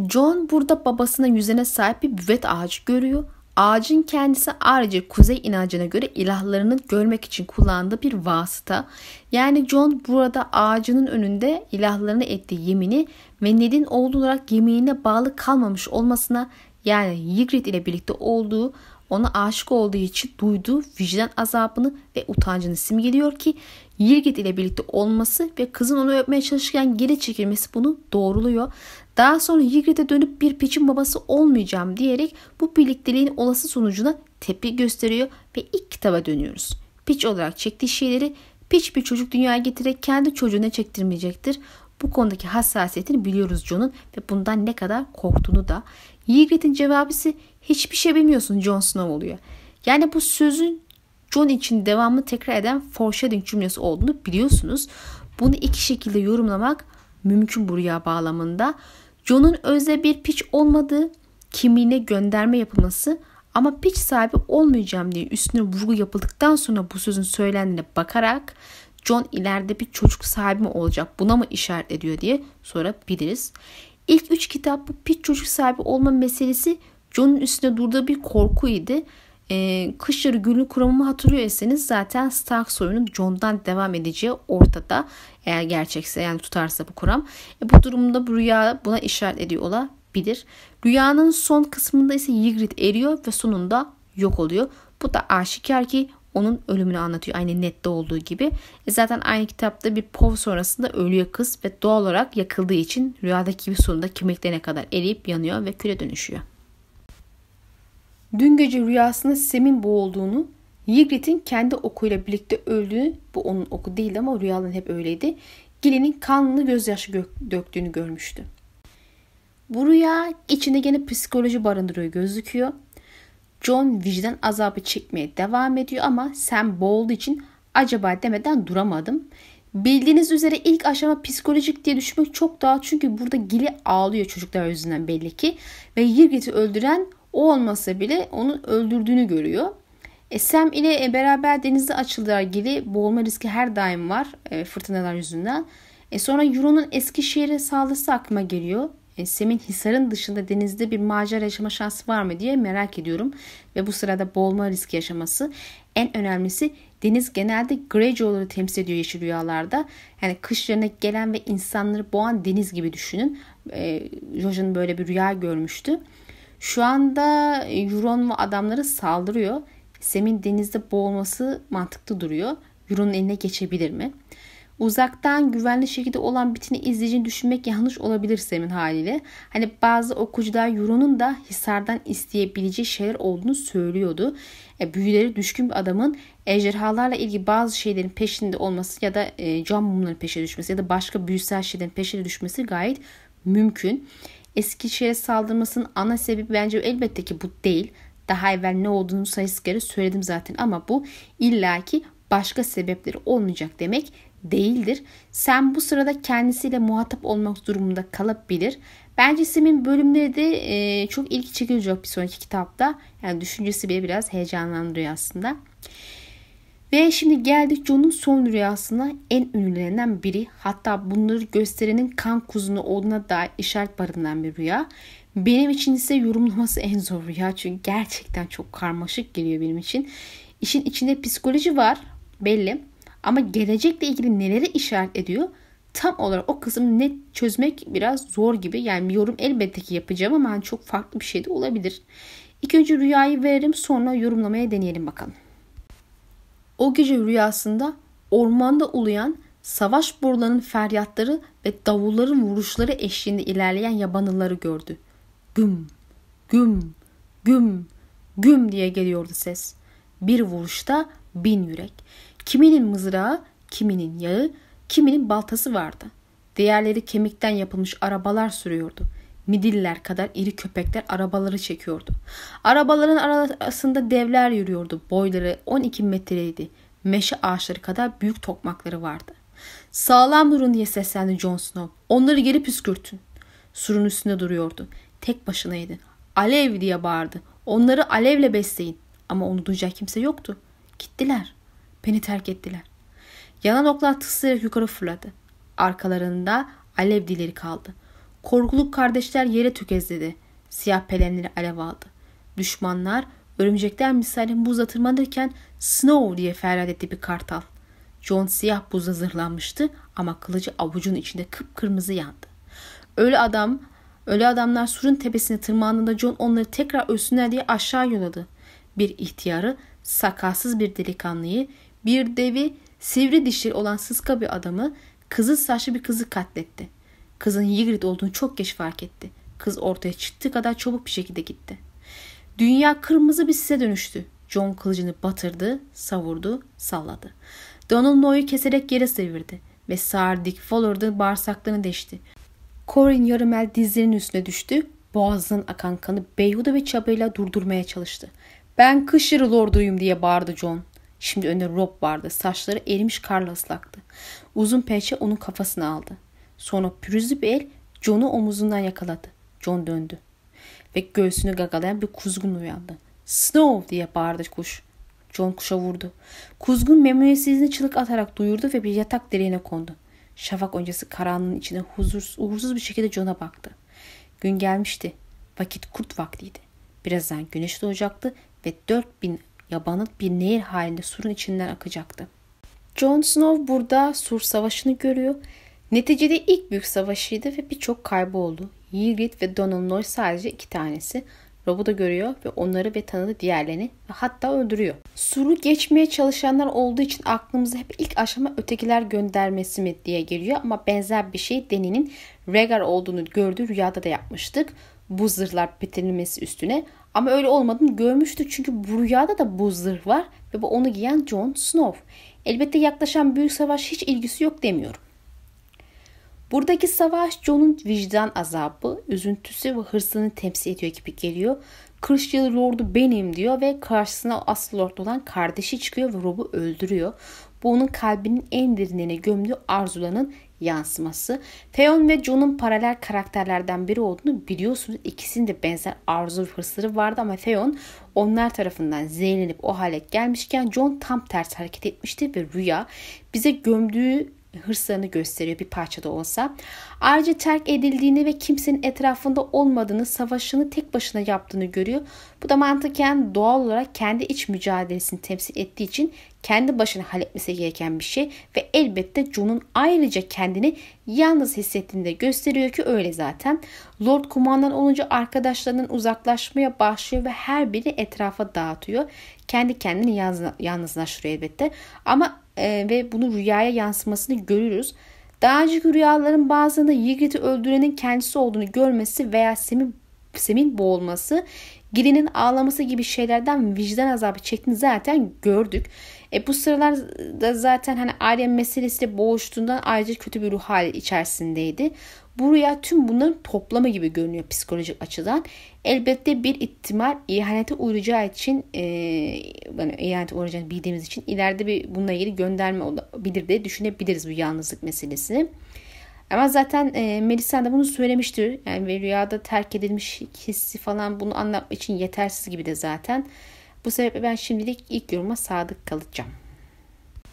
John burada babasının yüzüne sahip bir büvet ağacı görüyor. Ağacın kendisi ayrıca kuzey inancına göre ilahlarını görmek için kullandığı bir vasıta. Yani John burada ağacının önünde ilahlarına ettiği yemini ve Ned'in oğlu olarak yemeğine bağlı kalmamış olmasına yani Ygritte ile birlikte olduğu ona aşık olduğu için duyduğu vicdan azabını ve utancını simgeliyor ki Yirgit ile birlikte olması ve kızın onu öpmeye çalışırken geri çekilmesi bunu doğruluyor. Daha sonra Yirgit'e dönüp bir piçin babası olmayacağım diyerek bu birlikteliğin olası sonucuna tepki gösteriyor ve ilk kitaba dönüyoruz. Piç olarak çektiği şeyleri piç bir çocuk dünyaya getirerek kendi çocuğuna çektirmeyecektir. Bu konudaki hassasiyetini biliyoruz Jon'un ve bundan ne kadar korktuğunu da. Ygritte'in cevabı ise hiçbir şey bilmiyorsun Jon Snow oluyor. Yani bu sözün Jon için devamlı tekrar eden foreshadowing cümlesi olduğunu biliyorsunuz. Bunu iki şekilde yorumlamak mümkün bu rüya bağlamında. Jon'un özde bir piç olmadığı, kimliğine gönderme yapılması ama piç sahibi olmayacağım diye üstüne vurgu yapıldıktan sonra bu sözün söylendiğine bakarak John ileride bir çocuk sahibi mi olacak buna mı işaret ediyor diye sorabiliriz. İlk üç kitap bu piç çocuk sahibi olma meselesi John'un üstünde durduğu bir korkuydu. Ee, kışları günlük kuramımı hatırlıyorsanız zaten Stark soyunun John'dan devam edeceği ortada. Eğer gerçekse yani tutarsa bu kuram. E, bu durumda bu rüya buna işaret ediyor olabilir. Rüyanın son kısmında ise Ygritte eriyor ve sonunda yok oluyor. Bu da aşikar ki onun ölümünü anlatıyor. Aynı nette olduğu gibi. E zaten aynı kitapta bir pov sonrasında ölüyor kız ve doğal olarak yakıldığı için rüyadaki gibi sonunda kemiklerine kadar eriyip yanıyor ve küre dönüşüyor. Dün gece rüyasında Sem'in boğulduğunu, Ygritte'in kendi okuyla birlikte öldüğünü, bu onun oku değildi ama rüyaların hep öyleydi. Gilly'nin kanlı gözyaşı gö- döktüğünü görmüştü. Bu rüya içinde gene psikoloji barındırıyor gözüküyor. John vicdan azabı çekmeye devam ediyor ama Sam boğulduğu için acaba demeden duramadım. Bildiğiniz üzere ilk aşama psikolojik diye düşünmek çok daha çünkü burada Gili ağlıyor çocuklar yüzünden belli ki ve Ygritte'i öldüren o olmasa bile onun öldürdüğünü görüyor. E, Sam ile e, beraber denizde açıldılar Gili boğulma riski her daim var e, fırtınalar yüzünden. E, sonra Euron'un Eskişehir'e saldırısı aklıma geliyor. E, Sem'in Hisar'ın dışında denizde bir macera yaşama şansı var mı diye merak ediyorum. Ve bu sırada boğulma riski yaşaması. En önemlisi deniz genelde Greyjoy'ları temsil ediyor yeşil rüyalarda. Yani kışlarına gelen ve insanları boğan deniz gibi düşünün. E, Jojen böyle bir rüya görmüştü. Şu anda Euron ve adamları saldırıyor. Sem'in denizde boğulması mantıklı duruyor. Euron'un eline geçebilir mi? uzaktan güvenli şekilde olan bitini izleyicini düşünmek yanlış olabilir Sem'in haliyle. Hani bazı okuyucular Euron'un da Hisar'dan isteyebileceği şeyler olduğunu söylüyordu. E, büyüleri düşkün bir adamın ejderhalarla ilgili bazı şeylerin peşinde olması ya da e, cam mumların peşine düşmesi ya da başka büyüsel şeylerin peşine düşmesi gayet mümkün. Eskişehir'e saldırmasının ana sebebi bence elbette ki bu değil. Daha evvel ne olduğunu sayısı kere söyledim zaten ama bu illaki başka sebepleri olmayacak demek değildir. Sen bu sırada kendisiyle muhatap olmak durumunda kalabilir. Bence Sim'in bölümleri de e, çok ilgi çekici olacak bir sonraki kitapta. Yani düşüncesi bile biraz heyecanlandırıyor aslında. Ve şimdi geldik John'un son rüyasına en ünlülerinden biri. Hatta bunları gösterenin kan kuzunu olduğuna dair işaret barındıran bir rüya. Benim için ise yorumlaması en zor rüya. Çünkü gerçekten çok karmaşık geliyor benim için. İşin içinde psikoloji var belli. Ama gelecekle ilgili neleri işaret ediyor tam olarak o kısmı net çözmek biraz zor gibi. Yani bir yorum elbette ki yapacağım ama hani çok farklı bir şey de olabilir. İlk önce rüyayı verelim sonra yorumlamaya deneyelim bakalım. O gece rüyasında ormanda uluyan savaş borularının feryatları ve davulların vuruşları eşliğinde ilerleyen yabanılları gördü. Güm, güm, güm, güm diye geliyordu ses. Bir vuruşta bin yürek. Kiminin mızrağı, kiminin yağı, kiminin baltası vardı. Diğerleri kemikten yapılmış arabalar sürüyordu. Midiller kadar iri köpekler arabaları çekiyordu. Arabaların arasında devler yürüyordu. Boyları 12 metreydi. Meşe ağaçları kadar büyük tokmakları vardı. Sağlam durun diye seslendi Jon Snow. Onları geri püskürtün. Surun üstünde duruyordu. Tek başınaydı. Alev diye bağırdı. Onları alevle besleyin. Ama onu duyacak kimse yoktu. Gittiler. Beni terk ettiler. Yanan oklar tıslayarak yukarı fırladı. Arkalarında alev dileri kaldı. Korkuluk kardeşler yere tökezledi. Siyah pelenleri alev aldı. Düşmanlar örümcekler misali buza tırmanırken Snow diye feryat etti bir kartal. John siyah buza zırhlanmıştı ama kılıcı avucun içinde kıpkırmızı yandı. Ölü adam, ölü adamlar surun tepesine tırmandığında John onları tekrar ölsünler diye aşağı yolladı. Bir ihtiyarı, sakalsız bir delikanlıyı, bir devi, sivri dişli olan sıska bir adamı, kızıl saçlı bir kızı katletti. Kızın Ygritte olduğunu çok geç fark etti. Kız ortaya çıktığı kadar çabuk bir şekilde gitti. Dünya kırmızı bir sise dönüştü. John kılıcını batırdı, savurdu, salladı. Donald Noy'u keserek yere sevirdi ve Sir Dick Fuller'da bağırsaklarını deşti. Corin yarımel dizlerinin üstüne düştü. Boğazından akan kanı beyhuda ve çabayla durdurmaya çalıştı. Ben kışırı lorduyum diye bağırdı John. Şimdi önünde Rob vardı. Saçları erimiş karla ıslaktı. Uzun pençe onun kafasına aldı. Sonra pürüzlü bir el John'u omuzundan yakaladı. John döndü. Ve göğsünü gagalayan bir kuzgun uyandı. Snow diye bağırdı kuş. John kuşa vurdu. Kuzgun memnuniyetsizliğini çılık atarak duyurdu ve bir yatak deliğine kondu. Şafak öncesi karanlığın içine huzursuz, uğursuz bir şekilde John'a baktı. Gün gelmişti. Vakit kurt vaktiydi. Birazdan güneş doğacaktı ve dört bin yabanıl bir nehir halinde surun içinden akacaktı. Jon Snow burada sur savaşını görüyor. Neticede ilk büyük savaşıydı ve birçok kaybı oldu. Ygritte ve Donald sadece iki tanesi. Rob'u da görüyor ve onları ve tanıdığı diğerlerini ve hatta öldürüyor. Suru geçmeye çalışanlar olduğu için aklımıza hep ilk aşama ötekiler göndermesi mi diye geliyor ama benzer bir şey Deni'nin Rhaegar olduğunu gördüğü rüyada da yapmıştık. Bu zırhlar bitirilmesi üstüne ama öyle olmadığını görmüştük çünkü bu rüyada da bu zırh var ve bu onu giyen Jon Snow. Elbette yaklaşan büyük savaş hiç ilgisi yok demiyorum. Buradaki savaş Jon'un vicdan azabı, üzüntüsü ve hırsını temsil ediyor gibi geliyor. Kırışçılı Lord'u benim diyor ve karşısına asıl Lord olan kardeşi çıkıyor ve Rob'u öldürüyor. Bu onun kalbinin en derinine gömdüğü arzularının yansıması. Theon ve Jon'un paralel karakterlerden biri olduğunu biliyorsunuz. İkisinin de benzer arzu hırsları vardı ama Theon onlar tarafından zehirlenip o hale gelmişken Jon tam ters hareket etmişti ve Rüya bize gömdüğü hırslarını gösteriyor bir parça da olsa. Ayrıca terk edildiğini ve kimsenin etrafında olmadığını, savaşını tek başına yaptığını görüyor. Bu da mantıken doğal olarak kendi iç mücadelesini temsil ettiği için kendi başına halletmesi gereken bir şey ve elbette Jon'un ayrıca kendini yalnız hissettiğini de gösteriyor ki öyle zaten. Lord kumandan olunca arkadaşlarının uzaklaşmaya başlıyor ve her biri etrafa dağıtıyor. Kendi kendini yalnızlaştırıyor elbette. Ama e, ve bunu rüyaya yansımasını görürüz. Daha önceki rüyaların bazılarında Ygritte'i öldürenin kendisi olduğunu görmesi veya Sem'in Sem'in boğulması Giri'nin ağlaması gibi şeylerden vicdan azabı çektiğini zaten gördük. E bu sıralar da zaten hani Arya meselesiyle boğuştuğundan ayrıca kötü bir ruh hali içerisindeydi. Bu rüya tüm bunların toplamı gibi görünüyor psikolojik açıdan. Elbette bir ihtimal ihanete uğrayacağı için e, yani ihanete uğrayacağını bildiğimiz için ileride bir bununla ilgili gönderme olabilir diye düşünebiliriz bu yalnızlık meselesini. Ama zaten e, Melisa da bunu söylemiştir. Yani ve rüyada terk edilmiş hissi falan bunu anlatmak için yetersiz gibi de zaten. Bu sebeple ben şimdilik ilk yoruma sadık kalacağım.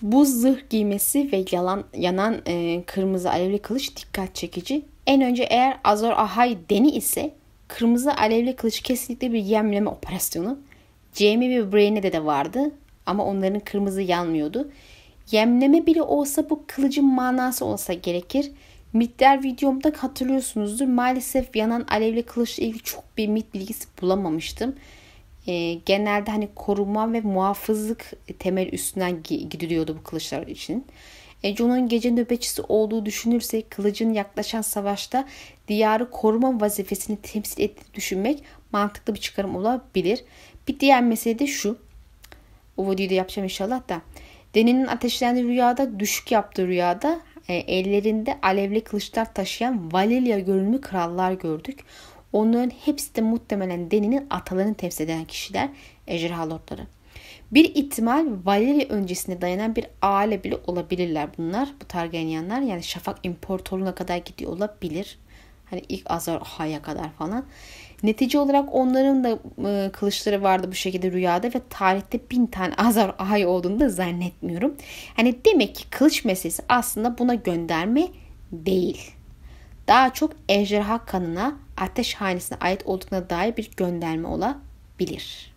Bu zırh giymesi ve yalan, yanan e, kırmızı alevli kılıç dikkat çekici. En önce eğer Azor Ahai Deni ise kırmızı alevli kılıç kesinlikle bir yemleme operasyonu. Jamie ve Brain'e de de vardı ama onların kırmızı yanmıyordu. Yemleme bile olsa bu kılıcın manası olsa gerekir. Mitler videomda hatırlıyorsunuzdur. Maalesef yanan alevli kılıçla ilgili çok bir mit bilgisi bulamamıştım. E, genelde hani koruma ve muhafızlık temel üstünden gidiliyordu bu kılıçlar için. E, Jon'un gece nöbetçisi olduğu düşünürse kılıcın yaklaşan savaşta diyarı koruma vazifesini temsil ettiğini düşünmek mantıklı bir çıkarım olabilir. Bir diğer mesele de şu. O videoyu da yapacağım inşallah da. Deni'nin ateşlendiği rüyada, düşük yaptığı rüyada e, ellerinde alevli kılıçlar taşıyan Valeria görünümlü krallar gördük. Onların hepsi de muhtemelen Deni'nin atalarını temsil eden kişiler, ejderha lordları. Bir ihtimal Valeria öncesinde dayanan bir aile bile olabilirler bunlar. Bu Targaryenlar yani Şafak İmparatorluğu'na kadar gidiyor olabilir. Hani ilk Azor Ahai'ye kadar falan. Netice olarak onların da e, kılıçları vardı bu şekilde rüyada ve tarihte bin tane Azor Ahai olduğunu da zannetmiyorum. Hani demek ki kılıç meselesi aslında buna gönderme değil. Daha çok ejderha kanına ateş hanesine ait olduğuna dair bir gönderme olabilir.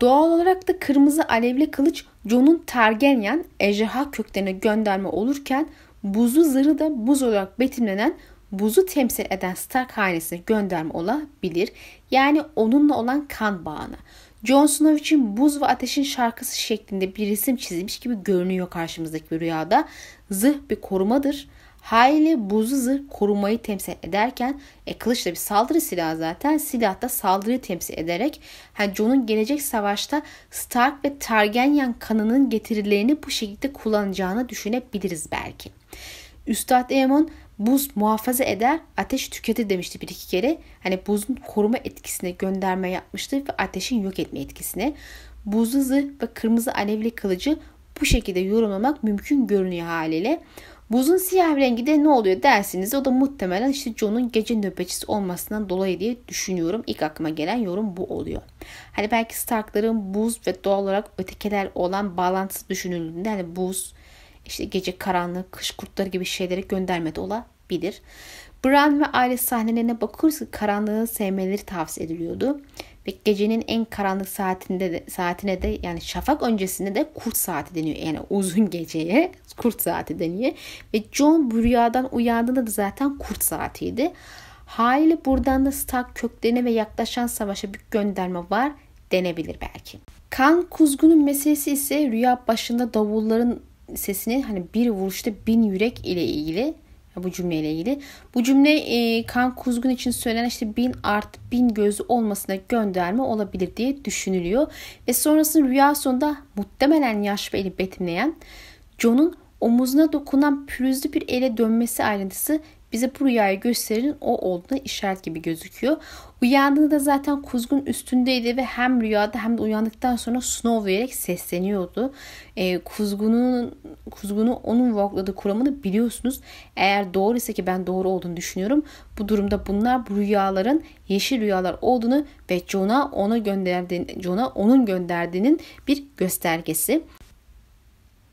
Doğal olarak da kırmızı alevli kılıç Jon'un Targaryen ejderha köklerine gönderme olurken buzlu zırhı da buz olarak betimlenen buzu temsil eden Stark hanesine gönderme olabilir. Yani onunla olan kan bağına. Jon Snow için buz ve ateşin şarkısı şeklinde bir resim çizilmiş gibi görünüyor karşımızdaki bir rüyada. Zırh bir korumadır. Hayli buzlu zırh korumayı temsil ederken e, kılıç da bir saldırı silahı zaten. Silah da saldırıyı temsil ederek yani Jon'un gelecek savaşta Stark ve Targaryen kanının getirilerini bu şekilde kullanacağını düşünebiliriz belki. Üstad Aemon buz muhafaza eder, ateş tüketir demişti bir iki kere. Hani buzun koruma etkisine gönderme yapmıştı ve ateşin yok etme etkisine. Buzlu zırh ve kırmızı alevli kılıcı bu şekilde yorumlamak mümkün görünüyor haliyle. Buzun siyah rengi de ne oluyor dersiniz o da muhtemelen işte John'un gece nöbetçisi olmasından dolayı diye düşünüyorum. İlk aklıma gelen yorum bu oluyor. Hani belki Stark'ların buz ve doğal olarak ötekiler olan bağlantısı düşünüldüğünde hani buz, işte gece karanlık, kış kurtları gibi şeylere göndermede olabilir. Bran ve aile sahnelerine bakıyoruz karanlığı sevmeleri tavsiye ediliyordu. Ve gecenin en karanlık saatinde de, saatine de yani şafak öncesinde de kurt saati deniyor. Yani uzun geceye kurt saati deniyor. Ve John bu rüyadan uyandığında da zaten kurt saatiydi. Haliyle buradan da Stark köklerine ve yaklaşan savaşa bir gönderme var denebilir belki. Kan kuzgunun meselesi ise rüya başında davulların sesini hani bir vuruşta bin yürek ile ilgili bu cümleyle ilgili. Bu cümle e, kan kuzgun için söylenen işte bin art bin gözü olmasına gönderme olabilir diye düşünülüyor. Ve sonrasında rüya sonunda muhtemelen yaş ve eli betimleyen John'un omuzuna dokunan pürüzlü bir ele dönmesi ayrıntısı bize bu rüyayı gösterin o olduğuna işaret gibi gözüküyor. Uyandığında zaten kuzgun üstündeydi ve hem rüyada hem de uyandıktan sonra Snow diyerek sesleniyordu. E, kuzgunun kuzgunu onun vlokladığı kuramını biliyorsunuz. Eğer doğru ise ki ben doğru olduğunu düşünüyorum. Bu durumda bunlar bu rüyaların yeşil rüyalar olduğunu ve Jon'a ona gönderdiğini, Jon'a onun gönderdiğinin bir göstergesi.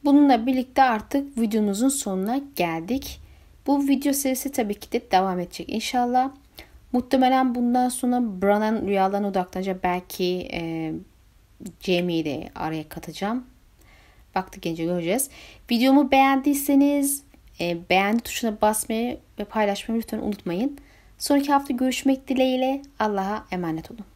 Bununla birlikte artık videomuzun sonuna geldik. Bu video serisi tabii ki de devam edecek inşallah. Muhtemelen bundan sonra Bran'ın rüyalarına odaklanacak. Belki e, Jamie'yi de araya katacağım. Vakti gelince göreceğiz. Videomu beğendiyseniz e, beğendi tuşuna basmayı ve paylaşmayı lütfen unutmayın. Sonraki hafta görüşmek dileğiyle Allah'a emanet olun.